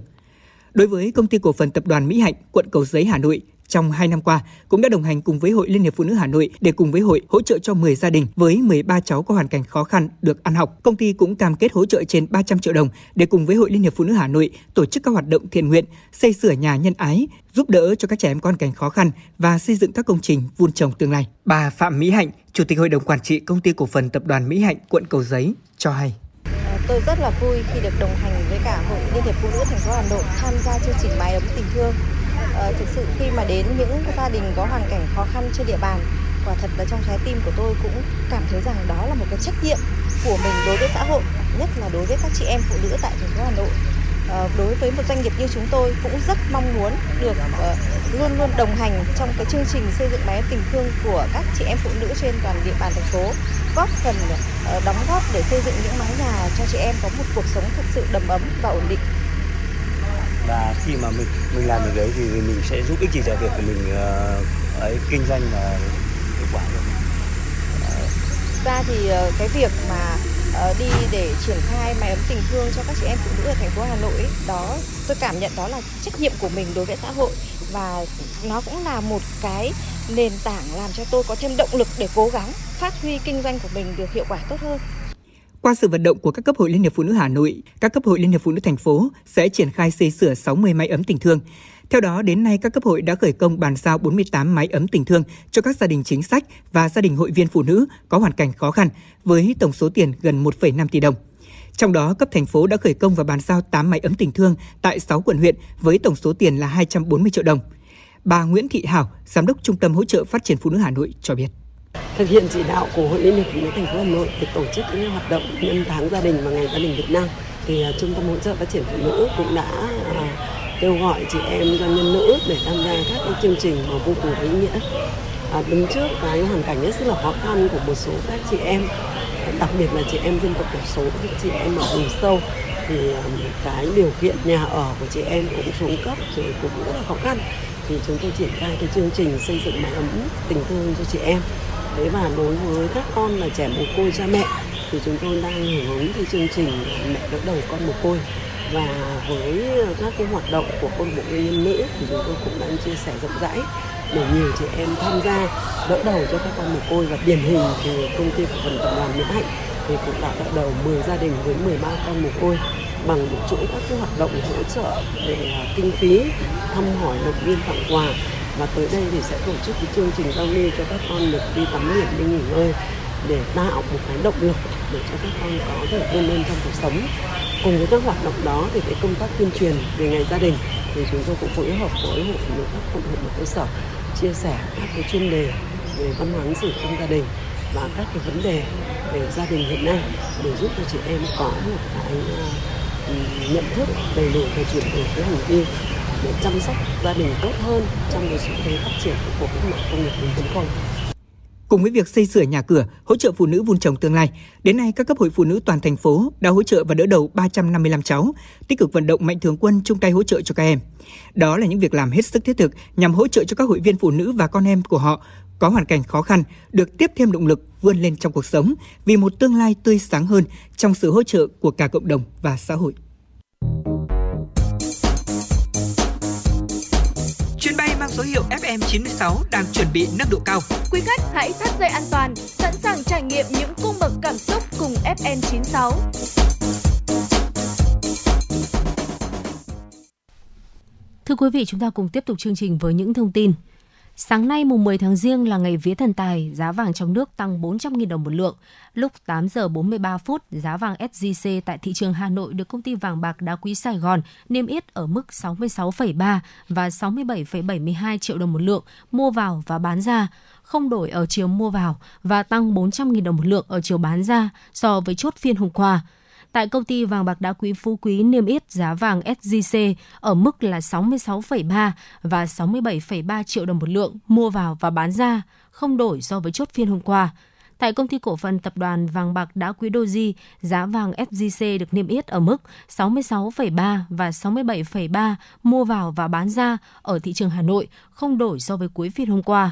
S5: Đối với công ty cổ phần tập đoàn Mỹ Hạnh, quận Cầu Giấy, Hà Nội, trong 2 năm qua cũng đã đồng hành cùng với Hội Liên hiệp Phụ nữ Hà Nội để cùng với hội hỗ trợ cho 10 gia đình với 13 cháu có hoàn cảnh khó khăn được ăn học. Công ty cũng cam kết hỗ trợ trên 300 triệu đồng để cùng với Hội Liên hiệp Phụ nữ Hà Nội tổ chức các hoạt động thiện nguyện, xây sửa nhà nhân ái, giúp đỡ cho các trẻ em có hoàn cảnh khó khăn và xây dựng các công trình vun trồng tương lai. Bà Phạm Mỹ Hạnh, Chủ tịch Hội đồng Quản trị Công ty Cổ phần Tập đoàn Mỹ Hạnh, quận Cầu Giấy cho hay
S14: tôi rất là vui khi được đồng hành với cả Hội Liên hiệp Phụ nữ thành phố Hà Nội tham gia chương trình mái ấm tình thương. À, thực sự khi mà đến những gia đình có hoàn cảnh khó khăn trên địa bàn, quả thật là trong trái tim của tôi cũng cảm thấy rằng đó là một cái trách nhiệm của mình đối với xã hội, nhất là đối với các chị em phụ nữ tại thành phố Hà Nội. À, đối với một doanh nghiệp như chúng tôi cũng rất mong muốn được uh, luôn luôn đồng hành trong cái chương trình xây dựng mái tình thương của các chị em phụ nữ trên toàn địa bàn thành phố góp phần uh, đóng góp để xây dựng những mái nhà cho chị em có một cuộc sống thực sự đầm ấm và ổn định
S15: và khi mà mình mình làm được đấy thì mình sẽ giúp ích gì cho việc của mình uh, ấy kinh doanh và hiệu quả hơn.
S14: ra thì ờ, cái việc mà ờ, đi để triển khai mái ấm tình thương cho các chị em phụ nữ ở thành phố Hà Nội đó tôi cảm nhận đó là trách nhiệm của mình đối với xã hội và nó cũng là một cái nền tảng làm cho tôi có thêm động lực để cố gắng phát huy kinh doanh của mình được hiệu quả tốt hơn.
S5: Qua sự vận động của các cấp hội Liên hiệp Phụ nữ Hà Nội, các cấp hội Liên hiệp Phụ nữ thành phố sẽ triển khai xây sửa 60 máy ấm tình thương. Theo đó, đến nay các cấp hội đã khởi công bàn giao 48 máy ấm tình thương cho các gia đình chính sách và gia đình hội viên phụ nữ có hoàn cảnh khó khăn với tổng số tiền gần 1,5 tỷ đồng. Trong đó, cấp thành phố đã khởi công và bàn giao 8 máy ấm tình thương tại 6 quận huyện với tổng số tiền là 240 triệu đồng. Bà Nguyễn Thị Hảo, Giám đốc Trung tâm Hỗ trợ Phát triển Phụ nữ Hà Nội cho biết
S16: thực hiện chỉ đạo của Hội Liên hiệp Phụ nữ thành phố Hà Nội để tổ chức những hoạt động nhân tháng gia đình và ngày gia đình Việt Nam. Thì à, trung tâm hỗ trợ phát triển phụ nữ cũng đã à, kêu gọi chị em doanh nhân nữ để tham gia các cái chương trình mà vô cùng ý nghĩa. À, đứng trước cái hoàn cảnh rất là khó khăn của một số các chị em đặc biệt là chị em dân tộc thiểu số các chị em ở vùng sâu thì à, cái điều kiện nhà ở của chị em cũng xuống cấp rồi cũng rất là khó khăn. Thì chúng tôi triển khai cái chương trình xây dựng mái ấm tình thương cho chị em thế và đối với các con là trẻ mồ côi, cha mẹ, thì chúng tôi đang hưởng ứng cái chương trình mẹ đỡ đầu con mồ côi. Và với các cái hoạt động của câu lạc bộ nhân nữ thì chúng tôi cũng đang chia sẻ rộng rãi để nhiều chị em tham gia đỡ đầu cho các con mồ côi. Và điển hình thì công ty cổ phần tập đoàn Mỹ Hạnh thì cũng đã đỡ đầu 10 gia đình với 13 con mồ côi bằng một chuỗi các cái hoạt động hỗ trợ để à, kinh phí, thăm hỏi động viên tặng quà và tới đây thì sẽ tổ chức cái chương trình giao lưu cho các con được đi tắm biển đi nghỉ ngơi để tạo một cái động lực để cho các con có thể vươn lên trong cuộc sống. Cùng với các hoạt động đó thì cái công tác tuyên truyền về ngày gia đình thì chúng tôi cũng phối hợp với hội phụ nữ các quận huyện và cơ sở chia sẻ các cái chuyên đề về văn hóa ứng xử trong gia đình và các cái vấn đề về gia đình hiện nay để giúp cho chị em có một cái uh, nhận thức đầy đủ về chuyển đổi cái hành vi để chăm sóc gia đình tốt hơn trong một xu thế phát triển của cách mạng công nghiệp 4.0.
S5: Cùng với việc xây sửa nhà cửa, hỗ trợ phụ nữ vun trồng tương lai, đến nay các cấp hội phụ nữ toàn thành phố đã hỗ trợ và đỡ đầu 355 cháu, tích cực vận động mạnh thường quân chung tay hỗ trợ cho các em. Đó là những việc làm hết sức thiết thực nhằm hỗ trợ cho các hội viên phụ nữ và con em của họ có hoàn cảnh khó khăn được tiếp thêm động lực vươn lên trong cuộc sống vì một tương lai tươi sáng hơn trong sự hỗ trợ của cả cộng đồng và xã hội. Số hiệu FM96 đang chuẩn bị nâng độ cao.
S6: Quý khách hãy thắt dây an toàn, sẵn sàng trải nghiệm những cung bậc cảm xúc cùng FN96.
S7: Thưa quý vị, chúng ta cùng tiếp tục chương trình với những thông tin. Sáng nay mùng 10 tháng Giêng là ngày vía thần tài, giá vàng trong nước tăng 400.000 đồng một lượng. Lúc 8 giờ 43 phút, giá vàng SJC tại thị trường Hà Nội được công ty vàng bạc đá quý Sài Gòn niêm yết ở mức 66,3 và 67,72 triệu đồng một lượng mua vào và bán ra, không đổi ở chiều mua vào và tăng 400.000 đồng một lượng ở chiều bán ra so với chốt phiên hôm qua tại công ty vàng bạc đá quý Phú Quý niêm yết giá vàng SJC ở mức là 66,3 và 67,3 triệu đồng một lượng mua vào và bán ra, không đổi so với chốt phiên hôm qua. Tại công ty cổ phần tập đoàn vàng bạc đá quý Doji, giá vàng SJC được niêm yết ở mức 66,3 và 67,3 mua vào và bán ra ở thị trường Hà Nội, không đổi so với cuối phiên hôm qua.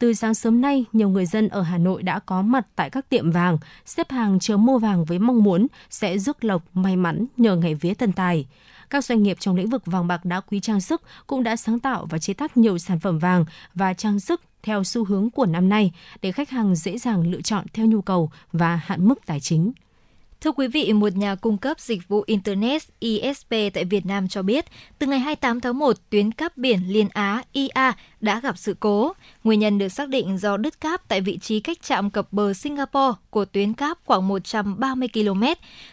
S7: Từ sáng sớm nay, nhiều người dân ở Hà Nội đã có mặt tại các tiệm vàng, xếp hàng chờ mua vàng với mong muốn sẽ rước lộc may mắn nhờ ngày vía tân tài. Các doanh nghiệp trong lĩnh vực vàng bạc đá quý trang sức cũng đã sáng tạo và chế tác nhiều sản phẩm vàng và trang sức theo xu hướng của năm nay để khách hàng dễ dàng lựa chọn theo nhu cầu và hạn mức tài chính.
S2: Thưa quý vị, một nhà cung cấp dịch vụ Internet ISP tại Việt Nam cho biết, từ ngày 28 tháng 1, tuyến cáp biển Liên Á IA đã gặp sự cố. Nguyên nhân được xác định do đứt cáp tại vị trí cách trạm cập bờ Singapore của tuyến cáp khoảng 130 km.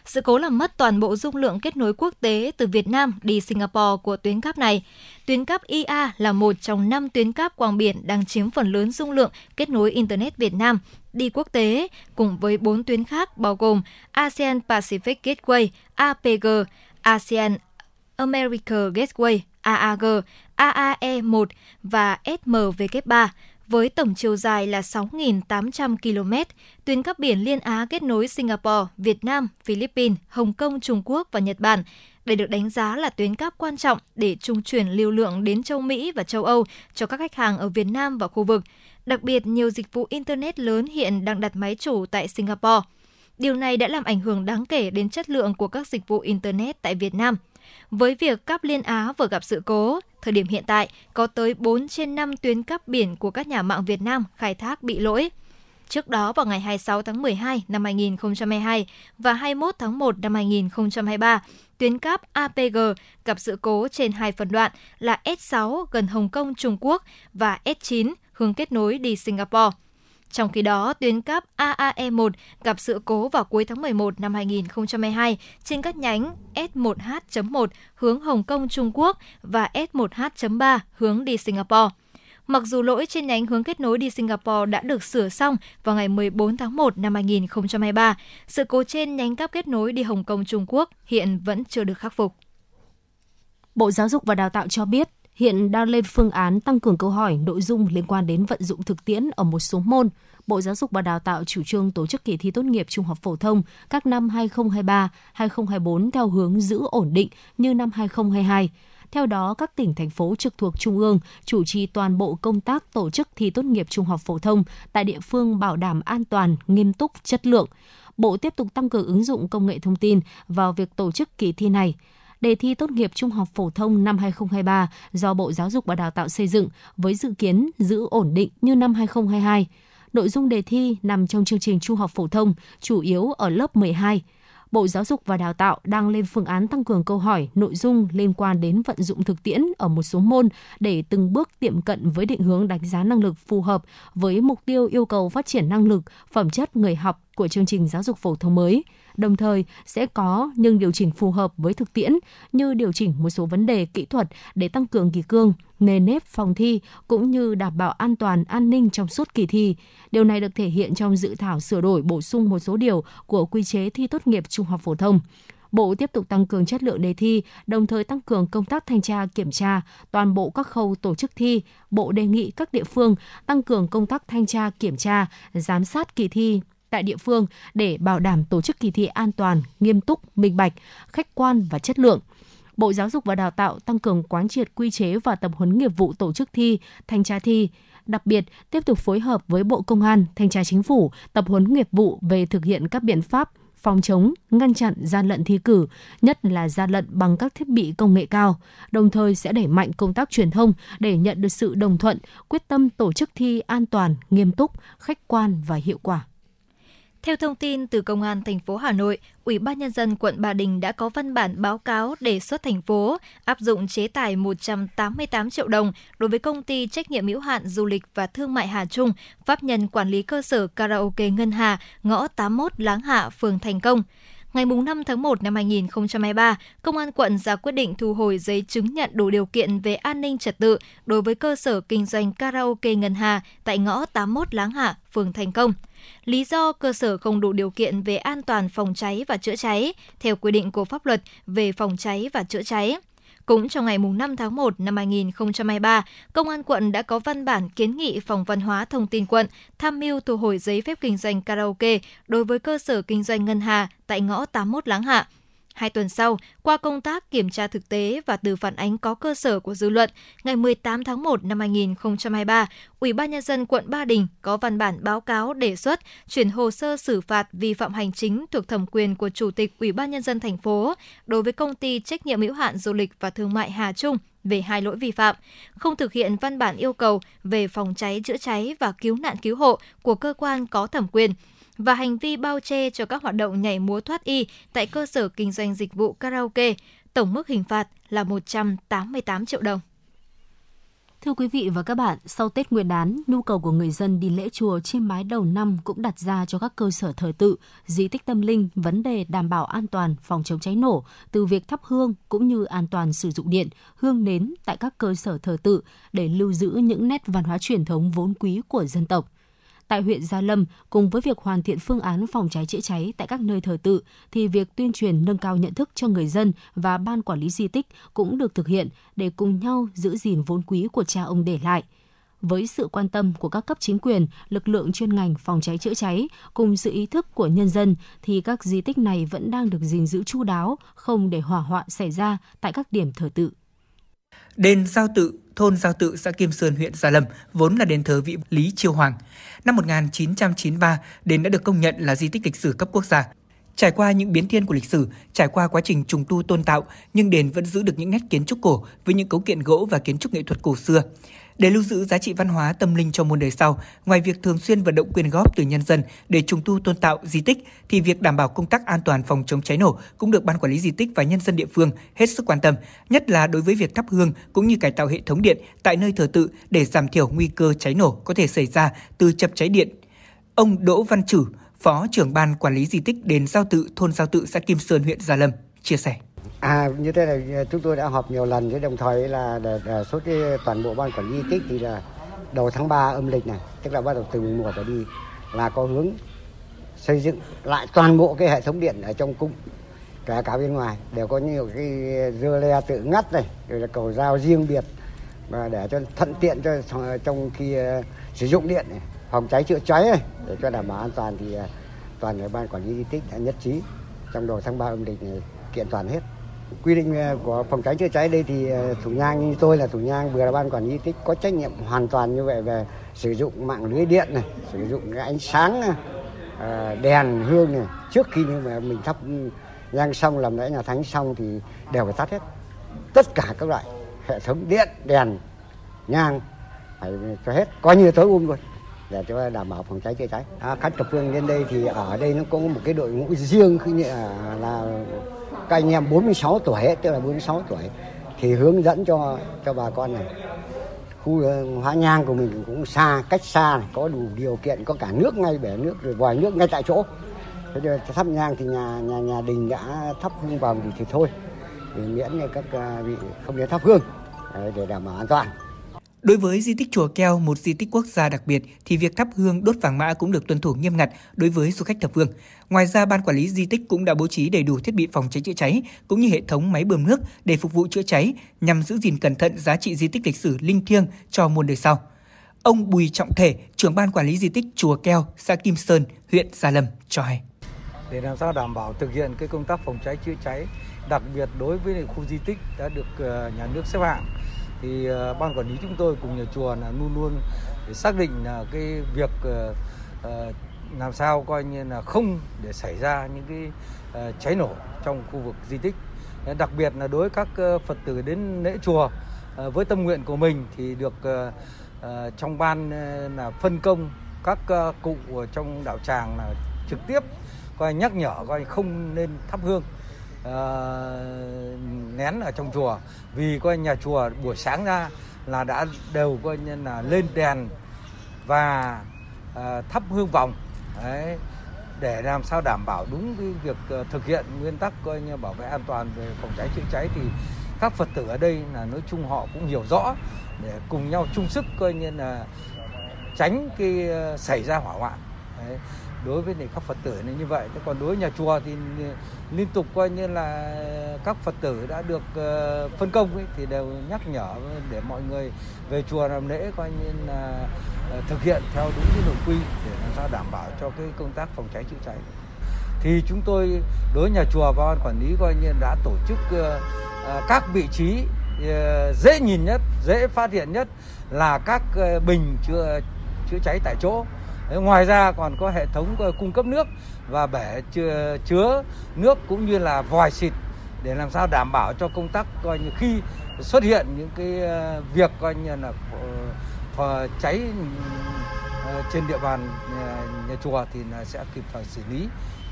S2: Sự cố làm mất toàn bộ dung lượng kết nối quốc tế từ Việt Nam đi Singapore của tuyến cáp này. Tuyến cáp IA là một trong 5 tuyến cáp quang biển đang chiếm phần lớn dung lượng kết nối Internet Việt Nam đi quốc tế cùng với 4 tuyến khác bao gồm ASEAN Pacific Gateway, APG, ASEAN America Gateway, AAG, AAE1 và SMW3 với tổng chiều dài là 6.800 km, tuyến cáp biển Liên Á kết nối Singapore, Việt Nam, Philippines, Hồng Kông, Trung Quốc và Nhật Bản. Đây được đánh giá là tuyến cáp quan trọng để trung chuyển lưu lượng đến châu Mỹ và châu Âu cho các khách hàng ở Việt Nam và khu vực. Đặc biệt, nhiều dịch vụ Internet lớn hiện đang đặt máy chủ tại Singapore. Điều này đã làm ảnh hưởng đáng kể đến chất lượng của các dịch vụ Internet tại Việt Nam. Với việc cáp Liên Á vừa gặp sự cố, thời điểm hiện tại có tới 4 trên 5 tuyến cáp biển của các nhà mạng Việt Nam khai thác bị lỗi. Trước đó vào ngày 26 tháng 12 năm 2022 và 21 tháng 1 năm 2023, tuyến cáp APG gặp sự cố trên hai phần đoạn là S6 gần Hồng Kông, Trung Quốc và S9 hướng kết nối đi Singapore. Trong khi đó, tuyến cáp AAE1 gặp sự cố vào cuối tháng 11 năm 2022 trên các nhánh S1H.1 hướng Hồng Kông Trung Quốc và S1H.3 hướng đi Singapore. Mặc dù lỗi trên nhánh hướng kết nối đi Singapore đã được sửa xong vào ngày 14 tháng 1 năm 2023, sự cố trên nhánh cáp kết nối đi Hồng Kông Trung Quốc hiện vẫn chưa được khắc phục.
S7: Bộ Giáo dục và Đào tạo cho biết, hiện đang lên phương án tăng cường câu hỏi nội dung liên quan đến vận dụng thực tiễn ở một số môn. Bộ Giáo dục và Đào tạo chủ trương tổ chức kỳ thi tốt nghiệp trung học phổ thông các năm 2023, 2024 theo hướng giữ ổn định như năm 2022. Theo đó, các tỉnh, thành phố trực thuộc Trung ương chủ trì toàn bộ công tác tổ chức thi tốt nghiệp trung học phổ thông tại địa phương bảo đảm an toàn, nghiêm túc, chất lượng. Bộ tiếp tục tăng cường ứng dụng công nghệ thông tin vào việc tổ chức kỳ thi này đề thi tốt nghiệp trung học phổ thông năm 2023 do Bộ Giáo dục và Đào tạo xây dựng với dự kiến giữ ổn định như năm 2022. Nội dung đề thi nằm trong chương trình trung học phổ thông, chủ yếu ở lớp 12. Bộ Giáo dục và Đào tạo đang lên phương án tăng cường câu hỏi, nội dung liên quan đến vận dụng thực tiễn ở một số môn để từng bước tiệm cận với định hướng đánh giá năng lực phù hợp với mục tiêu yêu cầu phát triển năng lực, phẩm chất người học của chương trình giáo dục phổ thông mới đồng thời sẽ có nhưng điều chỉnh phù hợp với thực tiễn như điều chỉnh một số vấn đề kỹ thuật để tăng cường kỳ cương, nề nếp phòng thi cũng như đảm bảo an toàn, an ninh trong suốt kỳ thi. Điều này được thể hiện trong dự thảo sửa đổi bổ sung một số điều của quy chế thi tốt nghiệp trung học phổ thông. Bộ tiếp tục tăng cường chất lượng đề thi, đồng thời tăng cường công tác thanh tra kiểm tra toàn bộ các khâu tổ chức thi. Bộ đề nghị các địa phương tăng cường công tác thanh tra kiểm tra, giám sát kỳ thi tại địa phương để bảo đảm tổ chức kỳ thi an toàn, nghiêm túc, minh bạch, khách quan và chất lượng. Bộ Giáo dục và Đào tạo tăng cường quán triệt quy chế và tập huấn nghiệp vụ tổ chức thi, thanh tra thi, đặc biệt tiếp tục phối hợp với Bộ Công an, Thanh tra Chính phủ tập huấn nghiệp vụ về thực hiện các biện pháp phòng chống, ngăn chặn gian lận thi cử, nhất là gian lận bằng các thiết bị công nghệ cao. Đồng thời sẽ đẩy mạnh công tác truyền thông để nhận được sự đồng thuận, quyết tâm tổ chức thi an toàn, nghiêm túc, khách quan và hiệu quả.
S2: Theo thông tin từ Công an thành phố Hà Nội, Ủy ban Nhân dân quận Ba Đình đã có văn bản báo cáo đề xuất thành phố áp dụng chế tài 188 triệu đồng đối với công ty trách nhiệm hữu hạn du lịch và thương mại Hà Trung, pháp nhân quản lý cơ sở karaoke Ngân Hà, ngõ 81 Láng Hạ, phường Thành Công. Ngày 5 tháng 1 năm 2023, Công an quận ra quyết định thu hồi giấy chứng nhận đủ điều kiện về an ninh trật tự đối với cơ sở kinh doanh karaoke Ngân Hà tại ngõ 81 Láng Hạ, phường Thành Công. Lý do cơ sở không đủ điều kiện về an toàn phòng cháy và chữa cháy theo quy định của pháp luật về phòng cháy và chữa cháy. Cũng trong ngày 5 tháng 1 năm 2023, Công an quận đã có văn bản kiến nghị Phòng Văn hóa Thông tin quận tham mưu thu hồi giấy phép kinh doanh karaoke đối với cơ sở kinh doanh Ngân Hà tại ngõ 81 Láng Hạ, Hai tuần sau, qua công tác kiểm tra thực tế và từ phản ánh có cơ sở của dư luận, ngày 18 tháng 1 năm 2023, Ủy ban nhân dân quận Ba Đình có văn bản báo cáo đề xuất chuyển hồ sơ xử phạt vi phạm hành chính thuộc thẩm quyền của Chủ tịch Ủy ban nhân dân thành phố đối với công ty trách nhiệm hữu hạn du lịch và thương mại Hà Trung về hai lỗi vi phạm, không thực hiện văn bản yêu cầu về phòng cháy chữa cháy và cứu nạn cứu hộ của cơ quan có thẩm quyền và hành vi bao che cho các hoạt động nhảy múa thoát y tại cơ sở kinh doanh dịch vụ karaoke. Tổng mức hình phạt là 188 triệu đồng.
S7: Thưa quý vị và các bạn, sau Tết Nguyên đán, nhu cầu của người dân đi lễ chùa trên mái đầu năm cũng đặt ra cho các cơ sở thờ tự, di tích tâm linh vấn đề đảm bảo an toàn phòng chống cháy nổ từ việc thắp hương cũng như an toàn sử dụng điện, hương nến tại các cơ sở thờ tự để lưu giữ những nét văn hóa truyền thống vốn quý của dân tộc tại huyện Gia Lâm cùng với việc hoàn thiện phương án phòng cháy chữa cháy tại các nơi thờ tự thì việc tuyên truyền nâng cao nhận thức cho người dân và ban quản lý di tích cũng được thực hiện để cùng nhau giữ gìn vốn quý của cha ông để lại. Với sự quan tâm của các cấp chính quyền, lực lượng chuyên ngành phòng cháy chữa cháy cùng sự ý thức của nhân dân thì các di tích này vẫn đang được gìn giữ chu đáo, không để hỏa hoạn xảy ra tại các điểm thờ tự.
S5: Đền Giao Tự, thôn Giao Tự, xã Kim Sơn, huyện Gia Lâm vốn là đền thờ vị Lý Chiêu Hoàng. Năm 1993, đền đã được công nhận là di tích lịch sử cấp quốc gia. Trải qua những biến thiên của lịch sử, trải qua quá trình trùng tu tôn tạo, nhưng đền vẫn giữ được những nét kiến trúc cổ với những cấu kiện gỗ và kiến trúc nghệ thuật cổ xưa. Để lưu giữ giá trị văn hóa tâm linh cho muôn đời sau, ngoài việc thường xuyên vận động quyên góp từ nhân dân để trùng tu tôn tạo di tích, thì việc đảm bảo công tác an toàn phòng chống cháy nổ cũng được ban quản lý di tích và nhân dân địa phương hết sức quan tâm, nhất là đối với việc thắp hương cũng như cải tạo hệ thống điện tại nơi thờ tự để giảm thiểu nguy cơ cháy nổ có thể xảy ra từ chập cháy điện. Ông Đỗ Văn Trử, Phó trưởng ban quản lý di tích đền Giao Tự, thôn Giao Tự, xã Kim Sơn, huyện Gia Lâm chia sẻ.
S17: À như thế này à, chúng tôi đã họp nhiều lần với đồng thời là để, để số cái toàn bộ ban quản lý di tích thì là đầu tháng 3 âm lịch này tức là bắt đầu từ mùa trở đi là có hướng xây dựng lại toàn bộ cái hệ thống điện ở trong cung cả cả bên ngoài đều có nhiều cái dưa le tự ngắt này rồi là cầu giao riêng biệt và để cho thuận tiện cho trong khi uh, sử dụng điện này, phòng cháy chữa cháy này để cho đảm bảo an toàn thì uh, toàn cái ban quản lý di tích đã nhất trí trong đầu tháng 3 âm lịch này kiện toàn hết quy định ờ, của phòng cháy chữa cháy đây thì ờ, thủ nhang như tôi là thủ nhang vừa là ban quản lý di tích có trách nhiệm hoàn toàn như vậy về sử dụng mạng lưới điện này sử dụng cái ánh sáng ờ, đèn hương này. Trước khi như mà mình thắp nhang xong làm lễ nhà thánh xong thì đều phải tắt hết. Tất cả các loại hệ thống điện đèn nhang phải cho hết coi như tối um luôn để cho đảm bảo phòng cháy chữa cháy. À, khách thập phương lên đây thì ở đây nó có một cái đội ngũ riêng khi là các anh em 46 tuổi tức là 46 tuổi thì hướng dẫn cho cho bà con này. Khu ờ, hóa nhang của mình cũng xa cách xa này, có đủ điều kiện có cả nước ngay bể nước rồi vòi nước ngay tại chỗ. Thế giờ thắp nhang thì nhà nhà nhà đình đã thắp hương vào thì, thì thôi. Thì miễn các ờ, vị không nên thắp hương để đảm bảo an toàn.
S5: Đối với di tích Chùa Keo, một di tích quốc gia đặc biệt, thì việc thắp hương đốt vàng mã cũng được tuân thủ nghiêm ngặt đối với du khách thập phương. Ngoài ra, ban quản lý di tích cũng đã bố trí đầy đủ thiết bị phòng cháy chữa cháy cũng như hệ thống máy bơm nước để phục vụ chữa cháy nhằm giữ gìn cẩn thận giá trị di tích lịch sử linh thiêng cho muôn đời sau. Ông Bùi Trọng Thể, trưởng ban quản lý di tích Chùa Keo, xã Kim Sơn, huyện Gia Lâm cho hay.
S18: Để làm sao đảm bảo thực hiện cái công tác phòng cháy chữa cháy, đặc biệt đối với khu di tích đã được ờ, nhà nước xếp hạng thì uh, ban quản lý chúng tôi cùng nhà chùa là luôn luôn để xác định là cái việc uh, uh, làm sao coi như là không để xảy ra những cái uh, cháy nổ trong khu vực di tích. Đặc biệt là đối với các phật tử đến lễ chùa uh, với tâm nguyện của mình thì được uh, uh, trong ban uh, là phân công các uh, cụ trong đạo tràng là trực tiếp coi nhắc nhở coi không nên thắp hương. uh, Ờ, nén ở trong chùa. Vì coi nhà chùa buổi sáng ra là đã đều coi như là lên đèn và uh, thắp hương vòng Đấy, để làm sao đảm bảo đúng cái việc ờ, thực hiện nguyên tắc coi như bảo vệ an toàn về phòng cháy chữa cháy thì các phật tử ở đây là nói chung họ cũng hiểu rõ để cùng nhau chung sức coi như là tránh cái xảy ra hỏa hoạn. Đấy đối với các phật tử này như vậy. Thế còn đối với nhà chùa thì liên tục coi như là các phật tử đã được ờ, phân công ấy, thì đều nhắc nhở để mọi người về chùa làm lễ coi như là ờ, thực hiện theo đúng cái nội quy để làm sao đảm bảo cho cái công tác phòng cháy chữa cháy. Thì chúng tôi đối với nhà chùa và ban quản lý coi như đã tổ chức ờ, các vị trí dễ nhìn nhất dễ phát hiện nhất là các bình chữa chữa cháy tại chỗ. Ngoài ra còn có hệ thống ờ, cung cấp nước và bể chứa, chứa nước cũng như là vòi xịt để làm sao đảm bảo cho công tác coi như khi xuất hiện những cái ờ, việc coi như là ờ, cháy ừ, trên địa bàn nhà chùa thì là sẽ kịp thời xử lý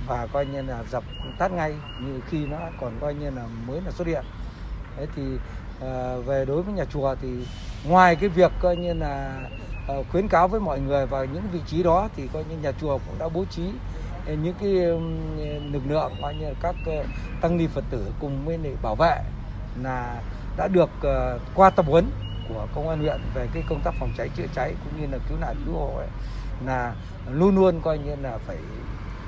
S18: và coi như là dập tắt ngay như khi nó còn coi như là mới là xuất hiện. Thế thì về đối với nhà chùa thì ngoài cái việc coi như là Ờ, khuyến cáo với mọi người vào những vị trí đó thì coi như nhà chùa cũng đã bố trí ờ, những cái lực lượng coi như các ờ, tăng ni phật tử cùng với bảo vệ là đã được qua tập huấn của công an huyện về cái công tác phòng cháy chữa cháy cũng như là cứu nạn cứu hộ ấy, là luôn luôn coi như là phải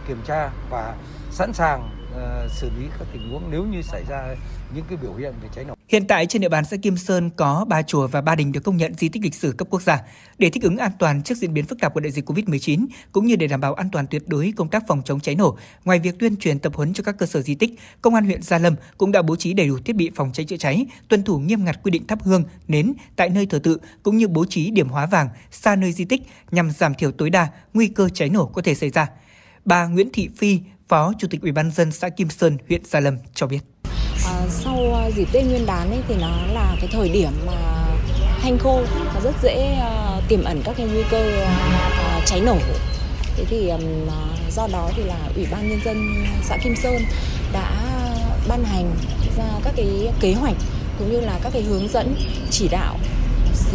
S18: kiểm tra và sẵn sàng uh, xử lý các tình huống nếu như xảy ra những cái biểu hiện về cháy nổ.
S5: Hiện tại trên địa bàn xã Kim Sơn có ba chùa và ba đình được công nhận di tích lịch sử cấp quốc gia. Để thích ứng an toàn trước diễn biến phức tạp của đại dịch COVID-19 cũng như để đảm bảo an toàn tuyệt đối công tác phòng chống cháy nổ, ngoài việc tuyên truyền tập huấn cho các cơ sở di tích, công an huyện Gia Lâm cũng đã bố trí đầy đủ thiết bị phòng cháy chữa cháy, tuân thủ nghiêm ngặt quy định thắp hương, nến tại nơi thờ tự cũng như bố trí điểm hóa vàng xa nơi di tích nhằm giảm thiểu tối đa nguy cơ cháy nổ có thể xảy ra. Bà Nguyễn Thị Phi, Phó Chủ tịch Ủy ban dân xã Kim Sơn, huyện Gia Lâm cho biết.
S19: À, sau à, dịp Tết Nguyên đán ấy thì nó là cái thời điểm mà hanh khô và rất dễ uh, tiềm ẩn các cái nguy cơ uh, cháy nổ. Thế thì um, do đó thì là Ủy ban nhân dân xã Kim Sơn đã ban hành ra các cái kế hoạch cũng như là các cái hướng dẫn chỉ đạo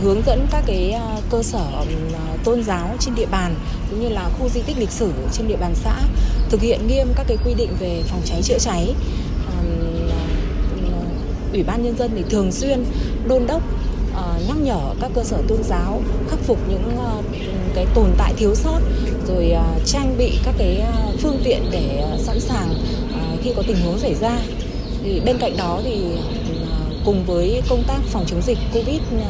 S19: hướng dẫn các cái cơ sở tôn giáo trên địa bàn cũng như là khu di tích lịch sử trên địa bàn xã thực hiện nghiêm các cái quy định về phòng cháy chữa cháy ủy ban nhân dân thì thường xuyên đôn đốc uh, nhắc nhở các cơ sở tôn giáo khắc phục những uh, cái tồn tại thiếu sót rồi uh, trang bị các cái uh, phương tiện để uh, sẵn sàng uh, khi có tình huống xảy ra. Thì bên cạnh đó thì uh, cùng với công tác phòng chống dịch covid uh,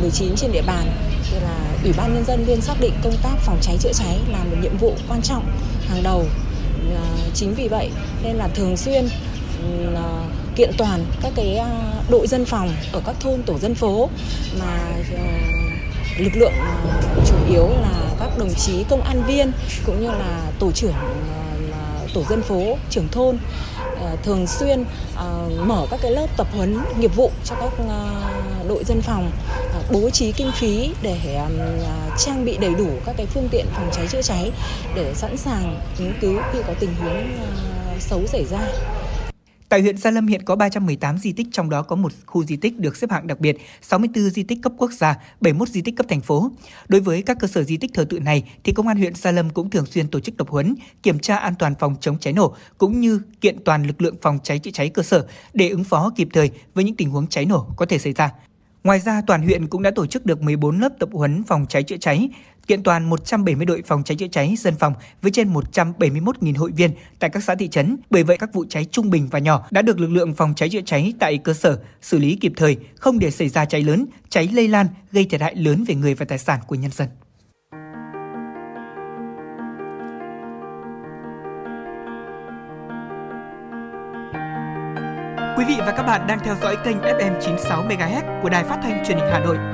S19: 19 trên địa bàn thì là ủy ban nhân dân luôn xác định công tác phòng cháy chữa cháy là một nhiệm vụ quan trọng hàng đầu. Uh, chính vì vậy nên là thường xuyên uh, kiện toàn các cái à, đội dân phòng ở các thôn, tổ dân phố mà ờ, lực lượng à, chủ yếu là các đồng chí công an viên cũng như là tổ trưởng ờ, tổ dân phố, trưởng thôn ờ, thường xuyên mở các cái lớp tập huấn nghiệp vụ cho các đội dân phòng bố trí kinh phí để à, trang bị đầy đủ các cái phương tiện phòng cháy chữa cháy để sẵn sàng ứng cứu khi có tình huống xấu xảy ra.
S5: Tại huyện Gia Lâm hiện có 318 di tích, trong đó có một khu di tích được xếp hạng đặc biệt, 64 di tích cấp quốc gia, 71 di tích cấp thành phố. Đối với các cơ sở di tích thờ tự này, thì Công an huyện Gia Lâm cũng thường xuyên tổ chức tập huấn, kiểm tra an toàn phòng chống cháy nổ, cũng như kiện toàn lực lượng phòng cháy chữa cháy cơ sở để ứng phó kịp thời với những tình huống cháy nổ có thể xảy ra. Ngoài ra, toàn huyện cũng đã tổ chức được 14 lớp tập huấn phòng cháy chữa cháy, kiện toàn 170 đội phòng cháy chữa cháy dân phòng với trên 171.000 hội viên tại các xã thị trấn. Bởi vậy các vụ cháy trung bình và nhỏ đã được lực lượng phòng cháy chữa cháy tại cơ sở xử lý kịp thời, không để xảy ra cháy lớn, cháy lây lan gây thiệt hại lớn về người và tài sản của nhân dân. Quý vị và các bạn đang theo dõi kênh FM 96 MHz của Đài Phát thanh Truyền hình Hà Nội.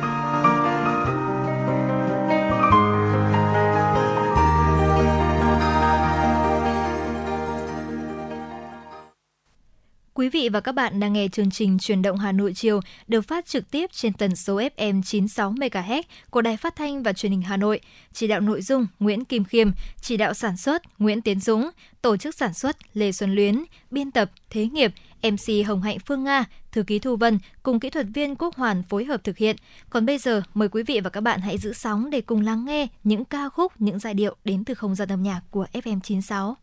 S20: Quý vị và các bạn đang nghe chương trình Truyền động Hà Nội chiều được phát trực tiếp trên tần số FM 96 MHz của Đài Phát thanh và Truyền hình Hà Nội. Chỉ đạo nội dung Nguyễn Kim Khiêm, chỉ đạo sản xuất Nguyễn Tiến Dũng, tổ chức sản xuất Lê Xuân Luyến, biên tập Thế Nghiệp, MC Hồng Hạnh Phương Nga, thư ký Thu Vân cùng kỹ thuật viên Quốc Hoàn phối hợp thực hiện. Còn bây giờ, mời quý vị và các bạn hãy giữ sóng để cùng lắng nghe những ca khúc, những giai điệu đến từ không gian âm nhạc của
S5: FM96.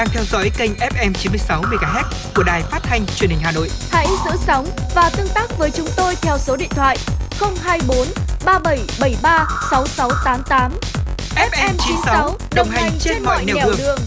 S5: Đang theo dõi kênh FM 96 MHz của đài phát thanh truyền hình Hà Nội.
S6: Hãy giữ sóng và tương tác với chúng tôi theo số điện thoại 024 3773 6688. FM 96 đồng hành trên mọi nẻo đường. đường.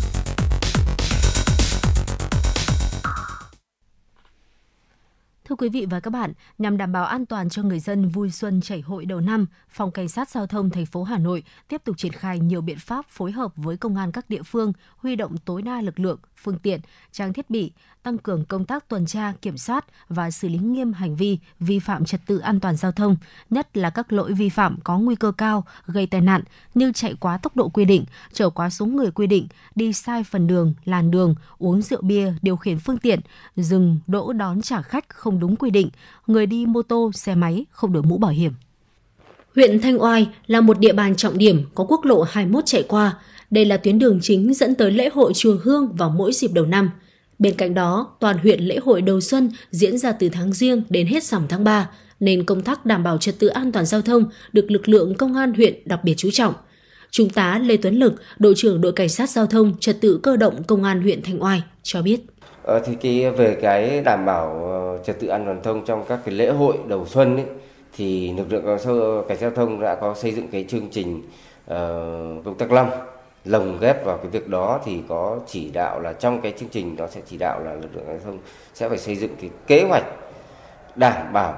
S7: Thưa quý vị và các bạn, nhằm đảm bảo an toàn cho người dân vui xuân chảy hội đầu năm, Phòng Cảnh sát Giao thông thành phố Hà Nội tiếp tục triển khai nhiều biện pháp phối hợp với công an các địa phương, huy động tối đa lực lượng, phương tiện, trang thiết bị, tăng cường công tác tuần tra, kiểm soát và xử lý nghiêm hành vi vi phạm trật tự an toàn giao thông, nhất là các lỗi vi phạm có nguy cơ cao gây tai nạn như chạy quá tốc độ quy định, chở quá số người quy định, đi sai phần đường, làn đường, uống rượu bia, điều khiển phương tiện, dừng đỗ đón trả khách không đúng quy định, người đi mô tô, xe máy không đội mũ bảo hiểm. Huyện Thanh Oai là một địa bàn trọng điểm có quốc lộ 21 chạy qua. Đây là tuyến đường chính dẫn tới lễ hội chùa Hương vào mỗi dịp đầu năm. Bên cạnh đó, toàn huyện lễ hội đầu xuân diễn ra từ tháng riêng đến hết rằm tháng 3, nên công tác đảm bảo trật tự an toàn giao thông được lực lượng công an huyện đặc biệt chú trọng. Trung tá Lê Tuấn Lực, đội trưởng đội cảnh sát giao thông trật tự cơ động công an huyện Thanh Oai cho biết.
S21: Ờ, thì cái về cái đảm bảo ờ, trật tự an toàn thông trong các cái lễ hội đầu xuân ấy, thì lực lượng cảnh sát giao thông đã có xây dựng cái chương trình uh, công tác lâm lồng ghép vào cái việc đó thì có chỉ đạo là trong cái chương trình đó sẽ chỉ đạo là lực lượng giao thông sẽ phải xây dựng cái kế hoạch đảm bảo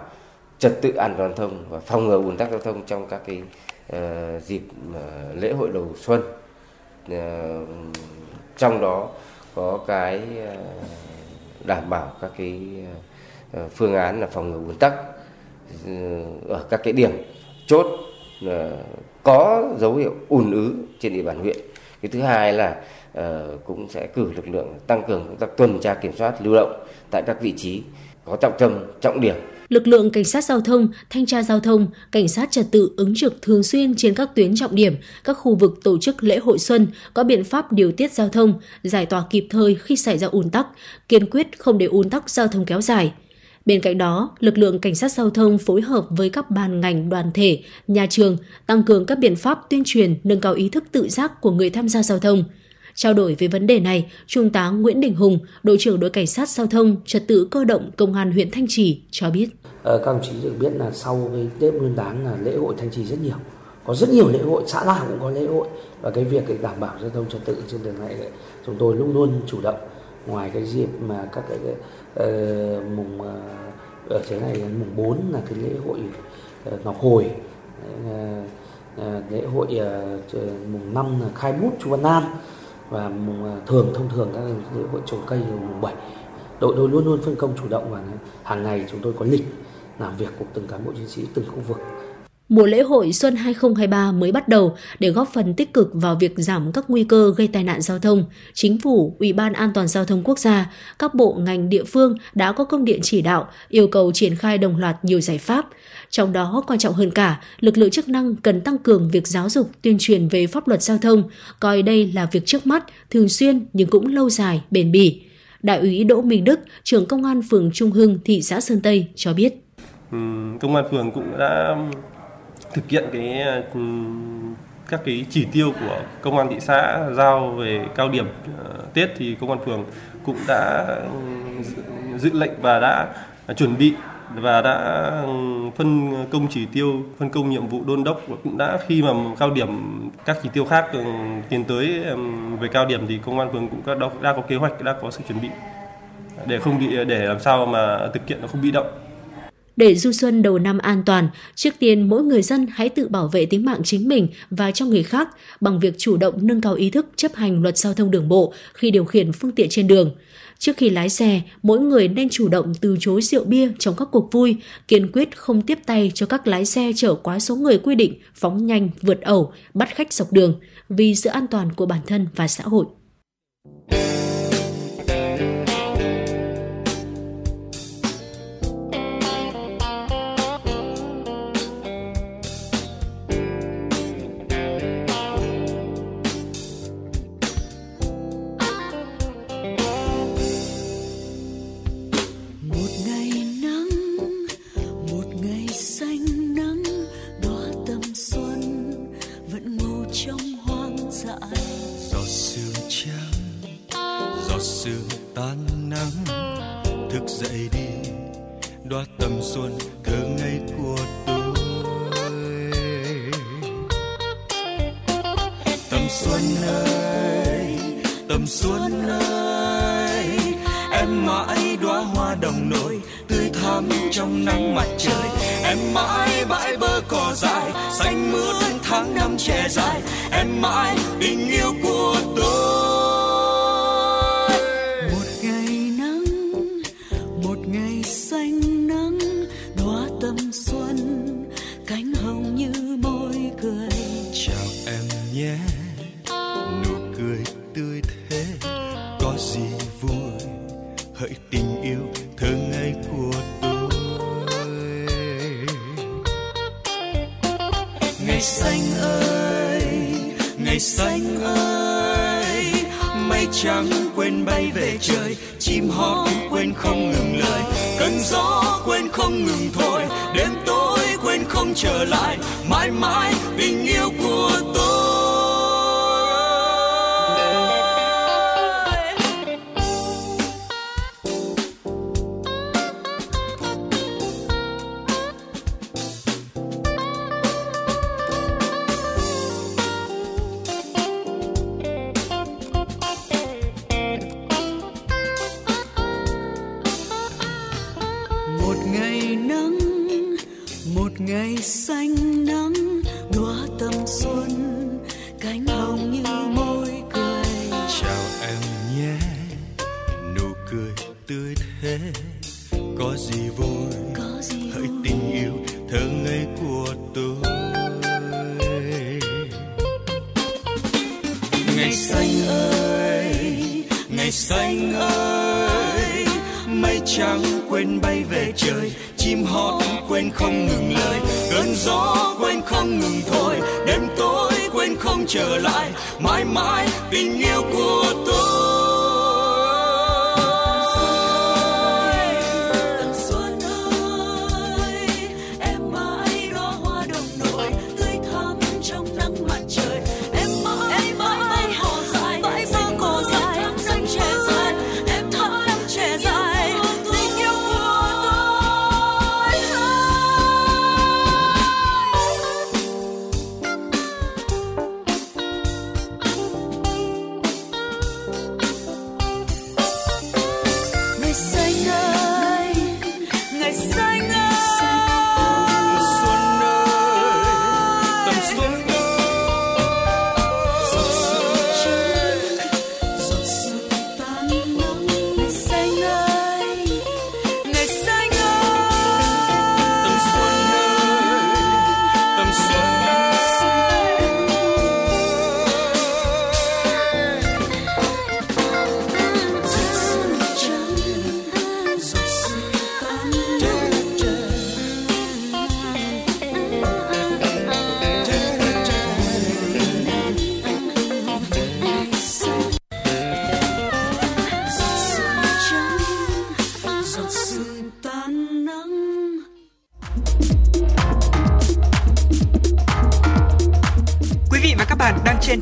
S21: trật tự an toàn thông và phòng ngừa ùn tắc giao thông trong các cái uh, dịp uh, lễ hội đầu xuân. Uh, trong đó có cái uh, đảm bảo các cái uh, phương án là phòng ngừa ùn tắc. Ừ, ở các cái điểm chốt ờ, có dấu hiệu ùn ứ trên địa bàn huyện cái thứ hai là ờ, cũng sẽ cử lực lượng tăng cường công tác tuần tra kiểm soát lưu động tại các vị trí có trọng tâm trọng điểm
S7: lực lượng cảnh sát giao thông, thanh tra giao thông, cảnh sát trật tự ứng trực thường xuyên trên các tuyến trọng điểm, các khu vực tổ chức lễ hội xuân, có biện pháp điều tiết giao thông, giải tỏa kịp thời khi xảy ra ùn tắc, kiên quyết không để ùn tắc giao thông kéo dài. Bên cạnh đó, lực lượng cảnh sát giao thông phối hợp với các ban ngành đoàn thể, nhà trường tăng cường các biện pháp tuyên truyền nâng cao ý thức tự giác của người tham gia giao thông. Trao đổi về vấn đề này, Trung tá Nguyễn Đình Hùng, đội trưởng đội cảnh sát giao thông trật tự cơ động công an huyện Thanh Trì cho biết.
S22: Ờ, các đồng chí được biết là sau cái Tết Nguyên đán là lễ hội Thanh Trì rất nhiều. Có rất nhiều lễ hội, xã nào cũng có lễ hội và cái việc để đảm bảo giao thông trật tự trên đường này chúng tôi luôn luôn chủ động ngoài cái dịp mà các cái, cái Ờ, mùng ở thế này mùng 4 là cái lễ hội ngọc hồi. Lễ hội mùng 5 là khai bút chu văn nam và mùng thường, thông thường các lễ hội trồng cây mùng 7 đội tôi luôn luôn phân công chủ động và hàng ngày chúng tôi có lịch làm việc của từng cán bộ chiến sĩ, từng khu vực.
S7: Mùa lễ hội Xuân 2023 mới bắt đầu để góp phần tích cực vào việc giảm các nguy cơ gây tai nạn giao thông. Chính phủ, Ủy ban An toàn giao thông quốc gia, các bộ ngành địa phương đã có công điện chỉ đạo yêu cầu triển khai đồng loạt nhiều giải pháp. Trong đó quan trọng hơn cả, lực lượng chức năng cần tăng cường việc giáo dục, tuyên truyền về pháp luật giao thông, coi đây là việc trước mắt, thường xuyên nhưng cũng lâu dài, bền bỉ. Đại úy Đỗ Minh Đức, trưởng công an phường Trung Hưng, thị xã Sơn Tây cho biết.
S23: Ừ, công an phường cũng đã thực hiện cái ờ, các cái chỉ tiêu của công an thị xã giao về cao điểm ờ, Tết thì công an phường cũng đã ừ, dự lệnh và đã chuẩn bị và đã ừ, phân công chỉ tiêu, phân công nhiệm vụ đôn đốc và cũng đã khi mà cao điểm các chỉ tiêu khác ừ, tiến tới về cao điểm thì công an phường cũng đã, đã có kế hoạch, đã có sự chuẩn bị để không bị để làm sao mà thực hiện nó không bị động
S7: để du xuân đầu năm an toàn, trước tiên mỗi người dân hãy tự bảo vệ tính mạng chính mình và cho người khác bằng việc chủ động nâng cao ý thức chấp hành luật giao thông đường bộ khi điều khiển phương tiện trên đường. Trước khi lái xe, mỗi người nên chủ động từ chối rượu bia trong các cuộc vui, kiên quyết không tiếp tay cho các lái xe chở quá số người quy định, phóng nhanh, vượt ẩu, bắt khách dọc đường vì sự an toàn của bản thân và xã hội.
S1: Trong nắng mặt trời. Em mãi bãi bờ cỏ dài xanh mướt tháng năm trẻ dài. Em mãi
S9: đi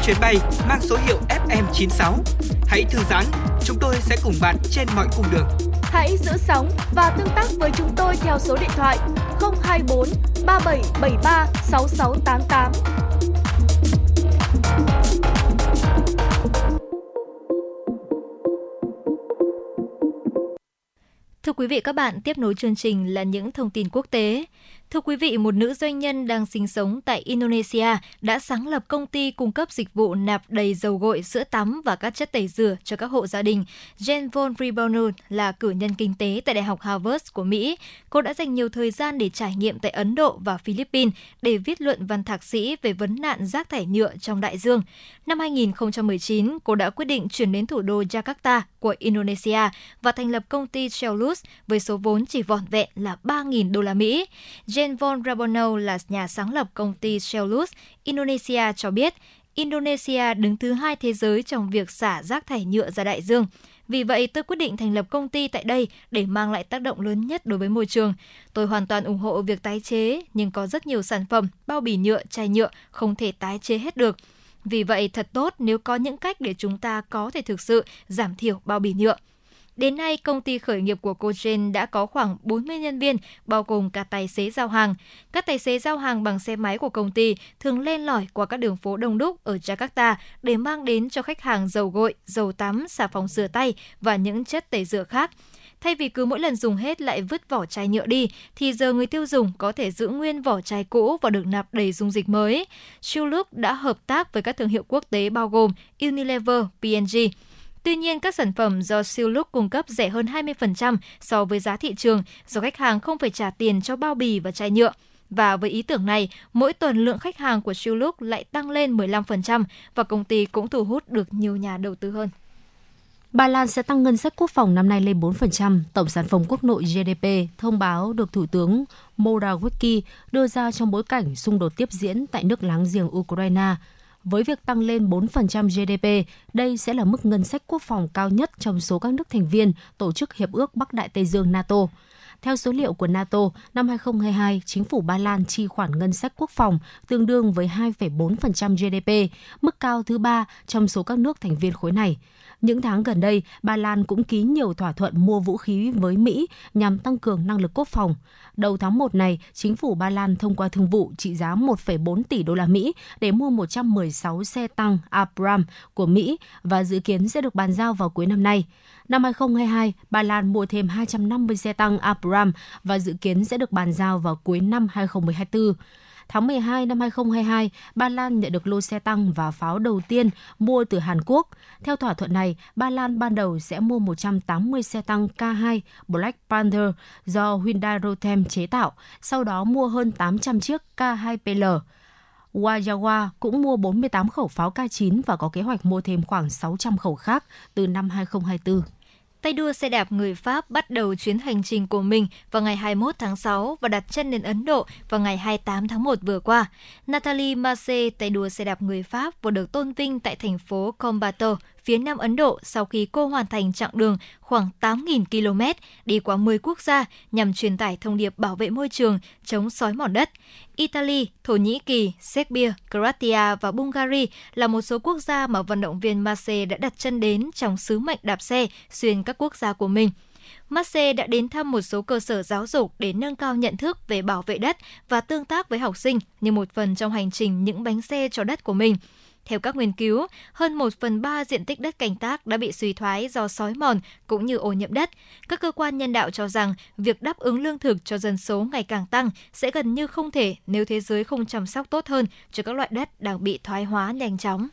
S9: chuyến bay mang số hiệu FM96. Hãy thư giãn, chúng tôi sẽ cùng bạn trên mọi cung đường.
S6: Hãy giữ sóng và tương tác với chúng tôi theo số điện thoại 024 3773 6688.
S2: Thưa quý vị các bạn, tiếp nối chương trình là những thông tin quốc tế. Thưa quý vị, một nữ doanh nhân đang sinh sống tại Indonesia đã sáng lập công ty cung cấp dịch vụ nạp đầy dầu gội, sữa tắm và các chất tẩy rửa cho các hộ gia đình. Jen von Ribono là cử nhân kinh tế tại Đại học Harvard của Mỹ. Cô đã dành nhiều thời gian để trải nghiệm tại Ấn Độ và Philippines để viết luận văn thạc sĩ về vấn nạn rác thải nhựa trong đại dương. Năm 2019, cô đã quyết định chuyển đến thủ đô Jakarta của Indonesia và thành lập công ty Cellus với số vốn chỉ vỏn vẹn là 3.000 đô la Mỹ. Jane von Rabono là nhà sáng lập công ty Cellus Indonesia cho biết Indonesia đứng thứ hai thế giới trong việc xả rác thải nhựa ra đại dương. Vì vậy, tôi quyết định thành lập công ty tại đây để mang lại tác động lớn nhất đối với môi trường. Tôi hoàn toàn ủng hộ việc tái chế, nhưng có rất nhiều sản phẩm, bao bì nhựa, chai nhựa không thể tái chế hết được. Vì vậy, thật tốt nếu có những cách để chúng ta có thể thực sự giảm thiểu bao bì nhựa. Đến nay, công ty khởi nghiệp của cô Jane đã có khoảng 40 nhân viên, bao gồm cả tài xế giao hàng. Các tài xế giao hàng bằng xe máy của công ty thường lên lỏi qua các đường phố đông đúc ở Jakarta để mang đến cho khách hàng dầu gội, dầu tắm, xà phòng rửa tay và những chất tẩy rửa khác. Thay vì cứ mỗi lần dùng hết lại vứt vỏ chai nhựa đi, thì giờ người tiêu dùng có thể giữ nguyên vỏ chai cũ và được nạp đầy dung dịch mới. Shuluk đã hợp tác với các thương hiệu quốc tế bao gồm Unilever, P&G. Tuy nhiên, các sản phẩm do Siluk cung cấp rẻ hơn 20% so với giá thị trường do khách hàng không phải trả tiền cho bao bì và chai nhựa. Và với ý tưởng này, mỗi tuần lượng khách hàng của Siluk lại tăng lên 15% và công ty cũng thu hút được nhiều nhà đầu tư hơn.
S7: Ba Lan sẽ tăng ngân sách quốc phòng năm nay lên 4%, tổng sản phẩm quốc nội GDP, thông báo được Thủ tướng Morawiecki đưa ra trong bối cảnh xung đột tiếp diễn tại nước láng giềng Ukraine. Với việc tăng lên 4% GDP, đây sẽ là mức ngân sách quốc phòng cao nhất trong số các nước thành viên Tổ chức Hiệp ước Bắc Đại Tây Dương NATO. Theo số liệu của NATO, năm 2022, chính phủ Ba Lan chi khoản ngân sách quốc phòng tương đương với 2,4% GDP, mức cao thứ ba trong số các nước thành viên khối này. Những tháng gần đây, Ba Lan cũng ký nhiều thỏa thuận mua vũ khí với Mỹ nhằm tăng cường năng lực quốc phòng. Đầu tháng 1 này, chính phủ Ba Lan thông qua thương vụ trị giá 1,4 tỷ đô la Mỹ để mua 116 xe tăng Abram của Mỹ và dự kiến sẽ được bàn giao vào cuối năm nay. Năm 2022, Ba Lan mua thêm 250 xe tăng Abram và dự kiến sẽ được bàn giao vào cuối năm 2024. Tháng 12 năm 2022, Ba Lan nhận được lô xe tăng và pháo đầu tiên mua từ Hàn Quốc. Theo thỏa thuận này, Ba Lan ban đầu sẽ mua 180 xe tăng K2 Black Panther do Hyundai Rotem chế tạo, sau đó mua hơn 800 chiếc K2PL. Wajawa cũng mua 48 khẩu pháo K9 và có kế hoạch mua thêm khoảng 600 khẩu khác từ năm 2024.
S2: Tay đua xe đạp người Pháp bắt đầu chuyến hành trình của mình vào ngày 21 tháng 6 và đặt chân đến Ấn Độ vào ngày 28 tháng 1 vừa qua. Natalie Masse, tay đua xe đạp người Pháp vừa được tôn vinh tại thành phố Combato, phía nam Ấn Độ sau khi cô hoàn thành chặng đường khoảng 8.000 km đi qua 10 quốc gia nhằm truyền tải thông điệp bảo vệ môi trường, chống sói mòn đất. Italy, Thổ Nhĩ Kỳ, Serbia, Croatia và Bulgaria là một số quốc gia mà vận động viên Marseille đã đặt chân đến trong sứ mệnh đạp xe xuyên các quốc gia của mình. Marseille đã đến thăm một số cơ sở giáo dục để nâng cao nhận thức về bảo vệ đất và tương tác với học sinh như một phần trong hành trình những bánh xe cho đất của mình. Theo các nghiên cứu, hơn 1 phần 3 diện tích đất canh tác đã bị suy thoái do sói mòn cũng như ô nhiễm đất. Các cơ quan nhân đạo cho rằng việc đáp ứng lương thực cho dân số ngày càng tăng sẽ gần như không thể nếu thế giới không chăm sóc tốt hơn cho các loại đất đang bị thoái hóa nhanh chóng.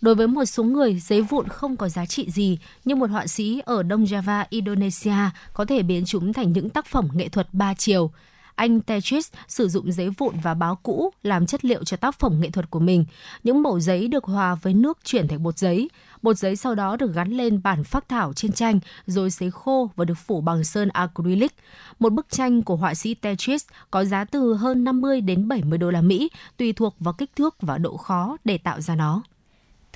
S7: Đối với một số người, giấy vụn không có giá trị gì, nhưng một họa sĩ ở Đông Java, Indonesia có thể biến chúng thành những tác phẩm nghệ thuật ba chiều. Anh Tetris sử dụng giấy vụn và báo cũ làm chất liệu cho tác phẩm nghệ thuật của mình. Những mẩu giấy được hòa với nước chuyển thành bột giấy. Bột giấy sau đó được gắn lên bản phác thảo trên tranh rồi sấy khô và được phủ bằng sơn acrylic. Một bức tranh của họa sĩ Tetris có giá từ hơn 50 đến 70 đô la Mỹ, tùy thuộc vào kích thước và độ khó để tạo ra nó.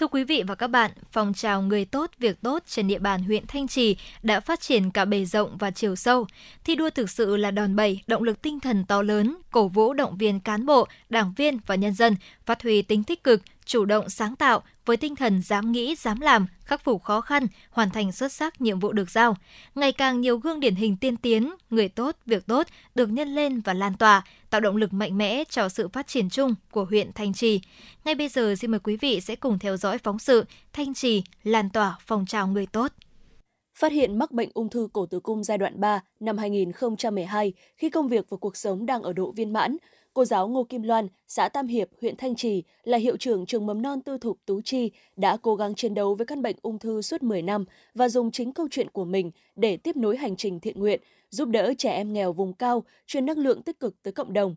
S2: Thưa quý vị và các bạn, phong trào người tốt việc tốt trên địa bàn huyện Thanh Trì đã phát triển cả bề rộng và chiều sâu. Thi đua thực sự là đòn bẩy, động lực tinh thần to lớn, cổ vũ động viên cán bộ, đảng viên và nhân dân phát huy tính tích cực, chủ động sáng tạo với tinh thần dám nghĩ, dám làm, khắc phục khó khăn, hoàn thành xuất sắc nhiệm vụ được giao. Ngày càng nhiều gương điển hình tiên tiến, người tốt, việc tốt được nhân lên và lan tỏa, tạo động lực mạnh mẽ cho sự phát triển chung của huyện Thanh Trì. Ngay bây giờ xin mời quý vị sẽ cùng theo dõi phóng sự Thanh Trì lan tỏa phong trào người tốt.
S24: Phát hiện mắc bệnh ung thư cổ tử cung giai đoạn 3 năm 2012 khi công việc và cuộc sống đang ở độ viên mãn, cô giáo Ngô Kim Loan, xã Tam Hiệp, huyện Thanh Trì là hiệu trưởng trường mầm non tư thục Tú Chi đã cố gắng chiến đấu với căn bệnh ung thư suốt 10 năm và dùng chính câu chuyện của mình để tiếp nối hành trình thiện nguyện, giúp đỡ trẻ em nghèo vùng cao, truyền năng lượng tích cực tới cộng đồng.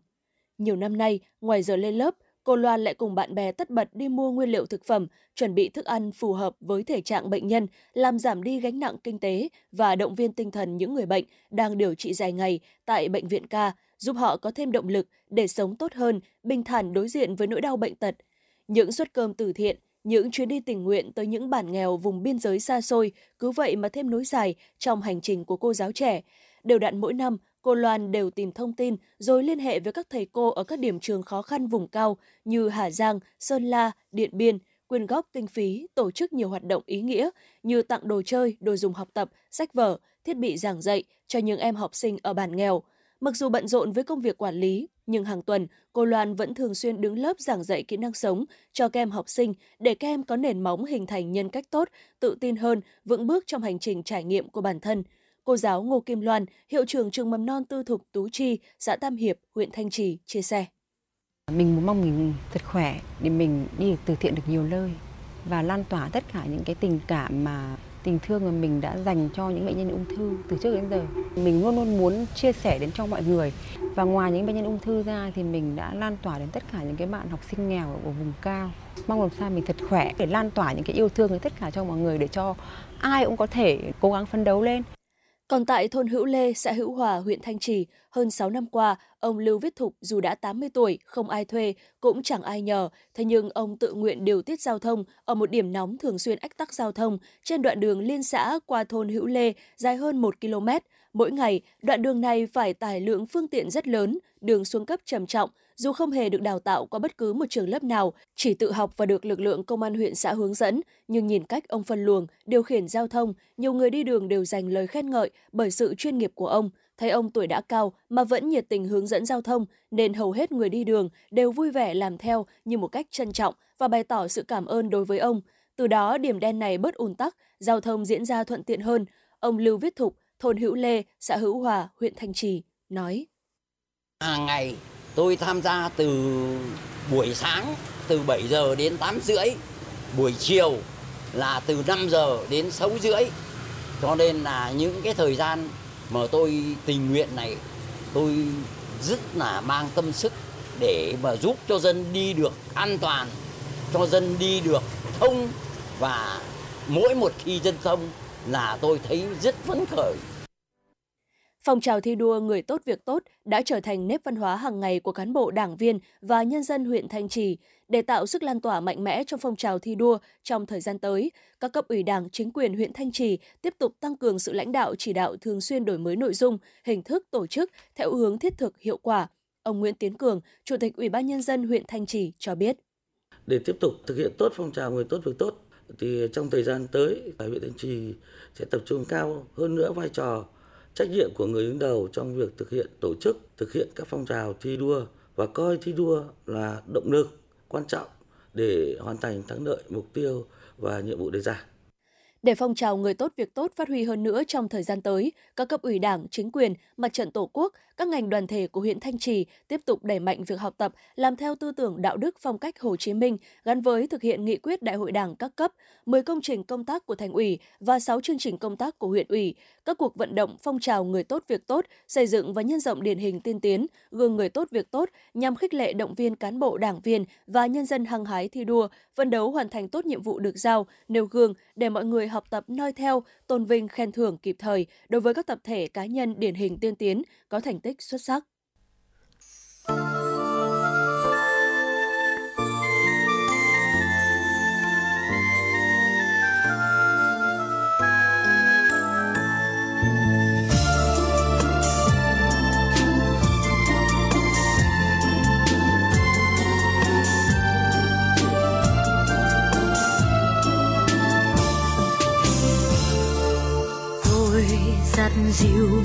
S24: Nhiều năm nay, ngoài giờ lên lớp, cô Loan lại cùng bạn bè tất bật đi mua nguyên liệu thực phẩm, chuẩn bị thức ăn phù hợp với thể trạng bệnh nhân, làm giảm đi gánh nặng kinh tế và động viên tinh thần những người bệnh đang điều trị dài ngày tại bệnh viện ca, giúp họ có thêm động lực để sống tốt hơn, bình thản đối diện với nỗi đau bệnh tật. Những suất cơm từ thiện, những chuyến đi tình nguyện tới những bản nghèo vùng biên giới xa xôi cứ vậy mà thêm nối dài trong hành trình của cô giáo trẻ. Đều đặn mỗi năm, cô Loan đều tìm thông tin rồi liên hệ với các thầy cô ở các điểm trường khó khăn vùng cao như Hà Giang, Sơn La, Điện Biên, quyên góp kinh phí, tổ chức nhiều hoạt động ý nghĩa như tặng đồ chơi, đồ dùng học tập, sách vở, thiết bị giảng dạy cho những em học sinh ở bản nghèo. Mặc dù bận rộn với công việc quản lý, nhưng hàng tuần, cô Loan vẫn thường xuyên đứng lớp giảng dạy kỹ năng sống cho các em học sinh để các em có nền móng hình thành nhân cách tốt, tự tin hơn, vững bước trong hành trình trải nghiệm của bản thân. Cô giáo Ngô Kim Loan, hiệu trưởng trường mầm non tư thục Tú Chi, xã Tam Hiệp, huyện Thanh Trì, chia sẻ.
S25: Mình muốn mong mình thật khỏe để mình đi được từ thiện được nhiều nơi và lan tỏa tất cả những cái tình cảm mà tình thương mà mình đã dành cho những bệnh nhân ung thư từ trước đến giờ. Mình luôn luôn muốn chia sẻ đến cho mọi người và ngoài những bệnh nhân ung thư ra thì mình đã lan tỏa đến tất cả những cái bạn học sinh nghèo ở vùng cao. Mong làm sao mình thật khỏe để lan tỏa những cái yêu thương đến tất cả cho mọi người để cho ai cũng có thể cố gắng phấn đấu lên.
S24: Còn tại thôn Hữu Lê, xã Hữu Hòa, huyện Thanh Trì, hơn 6 năm qua, ông Lưu Viết Thục dù đã 80 tuổi, không ai thuê, cũng chẳng ai nhờ, thế nhưng ông tự nguyện điều tiết giao thông ở một điểm nóng thường xuyên ách tắc giao thông trên đoạn đường liên xã qua thôn Hữu Lê dài hơn 1 km. Mỗi ngày, đoạn đường này phải tải lượng phương tiện rất lớn, đường xuống cấp trầm trọng, dù không hề được đào tạo qua bất cứ một trường lớp nào, chỉ tự học và được lực lượng công an huyện xã hướng dẫn, nhưng nhìn cách ông phân luồng, điều khiển giao thông, nhiều người đi đường đều dành lời khen ngợi bởi sự chuyên nghiệp của ông. Thấy ông tuổi đã cao mà vẫn nhiệt tình hướng dẫn giao thông, nên hầu hết người đi đường đều vui vẻ làm theo như một cách trân trọng và bày tỏ sự cảm ơn đối với ông. Từ đó, điểm đen này bớt ùn tắc, giao thông diễn ra thuận tiện hơn. Ông Lưu Viết Thục, thôn Hữu Lê, xã Hữu Hòa, huyện Thanh Trì, nói.
S26: Hàng ngày tôi tham gia từ buổi sáng từ 7 giờ đến 8 rưỡi, buổi chiều là từ 5 giờ đến 6 rưỡi. Cho nên là những cái thời gian mà tôi tình nguyện này tôi rất là mang tâm sức để mà giúp cho dân đi được an toàn, cho dân đi được thông và mỗi một khi dân thông là tôi thấy rất phấn khởi.
S24: Phong trào thi đua người tốt việc tốt đã trở thành nếp văn hóa hàng ngày của cán bộ đảng viên và nhân dân huyện Thanh Trì. Để tạo sức lan tỏa mạnh mẽ trong phong trào thi đua trong thời gian tới, các cấp ủy đảng, chính quyền huyện Thanh Trì tiếp tục tăng cường sự lãnh đạo chỉ đạo thường xuyên đổi mới nội dung, hình thức tổ chức theo hướng thiết thực hiệu quả. Ông Nguyễn Tiến Cường, Chủ tịch Ủy ban Nhân dân huyện Thanh Trì cho biết.
S27: Để tiếp tục thực hiện tốt phong trào người tốt việc tốt, thì trong thời gian tới, huyện Thanh Trì sẽ tập trung cao hơn nữa vai trò trách nhiệm của người đứng đầu trong việc thực hiện tổ chức, thực hiện các phong trào thi đua và coi thi đua là động lực quan trọng để hoàn thành thắng lợi mục tiêu và nhiệm vụ đề ra.
S24: Để phong trào người tốt việc tốt phát huy hơn nữa trong thời gian tới, các cấp ủy đảng, chính quyền, mặt trận tổ quốc, các ngành đoàn thể của huyện Thanh Trì tiếp tục đẩy mạnh việc học tập, làm theo tư tưởng đạo đức phong cách Hồ Chí Minh gắn với thực hiện nghị quyết Đại hội Đảng các cấp, 10 công trình công tác của thành ủy và 6 chương trình công tác của huyện ủy, các cuộc vận động phong trào người tốt việc tốt, xây dựng và nhân rộng điển hình tiên tiến, gương người tốt việc tốt nhằm khích lệ động viên cán bộ đảng viên và nhân dân hăng hái thi đua, phấn đấu hoàn thành tốt nhiệm vụ được giao, nêu gương để mọi người học tập noi theo, tôn vinh khen thưởng kịp thời đối với các tập thể cá nhân điển hình tiên tiến có thành tích xuất sắc.
S9: Dịu,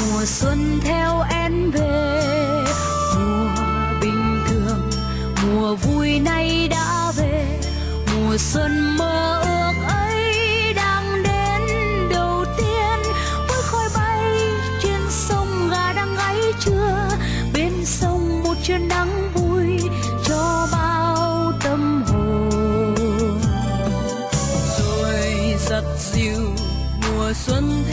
S9: mùa xuân theo em về. Mùa bình thường, mùa vui nay đã về. Mùa xuân mơ ước ấy đang đến đầu tiên. Với khói bay trên sông gà đang gáy trưa, bên sông một chân nắng vui cho bao tâm hồn. Rồi giặt dịu mùa xuân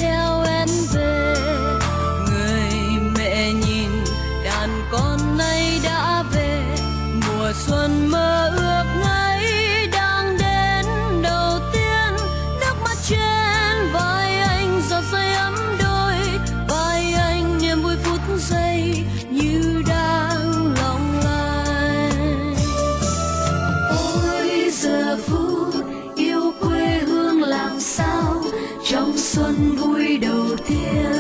S9: xuân vui đầu tiên.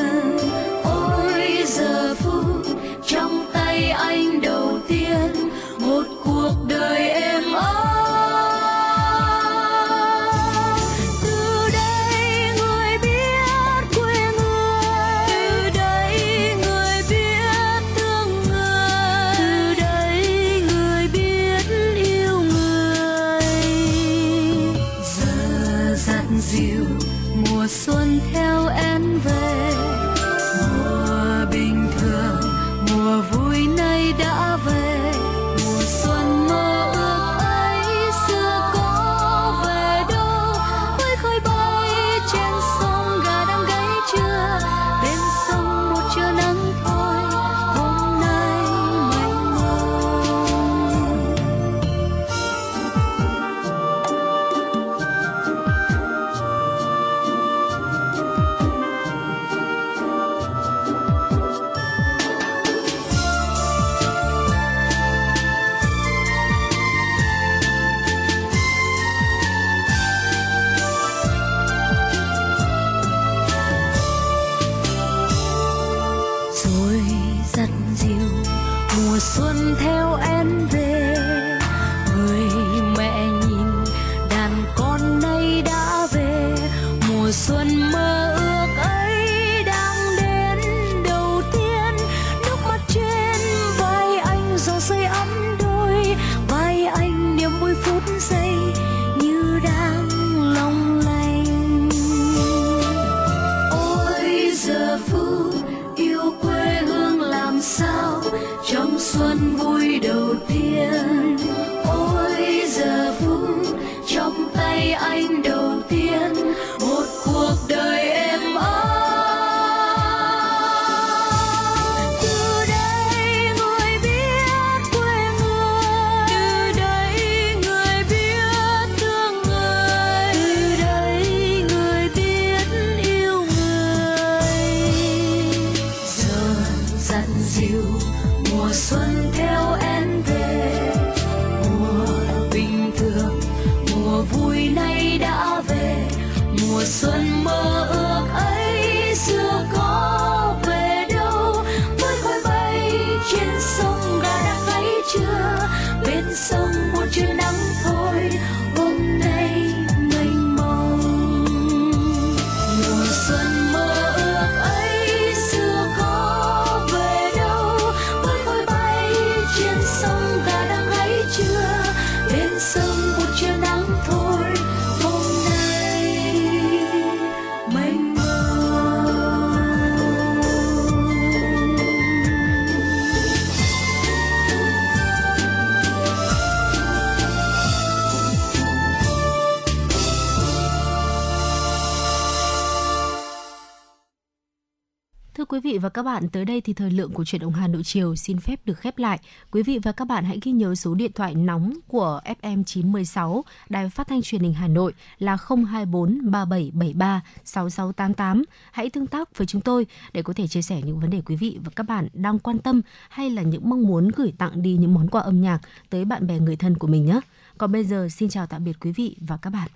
S7: Các bạn, tới đây thì thời lượng của chuyển động Hà Nội chiều xin phép được khép lại. Quý vị và các bạn hãy ghi nhớ số điện thoại nóng của FM 916 Đài Phát thanh Truyền hình Hà Nội là 024 3773 6688. Hãy tương tác với chúng tôi để có thể chia sẻ những vấn đề quý vị và các bạn đang quan tâm hay là những mong muốn gửi tặng đi những món quà âm nhạc tới bạn bè người thân của mình nhé. Còn bây giờ xin chào tạm biệt quý vị và các bạn.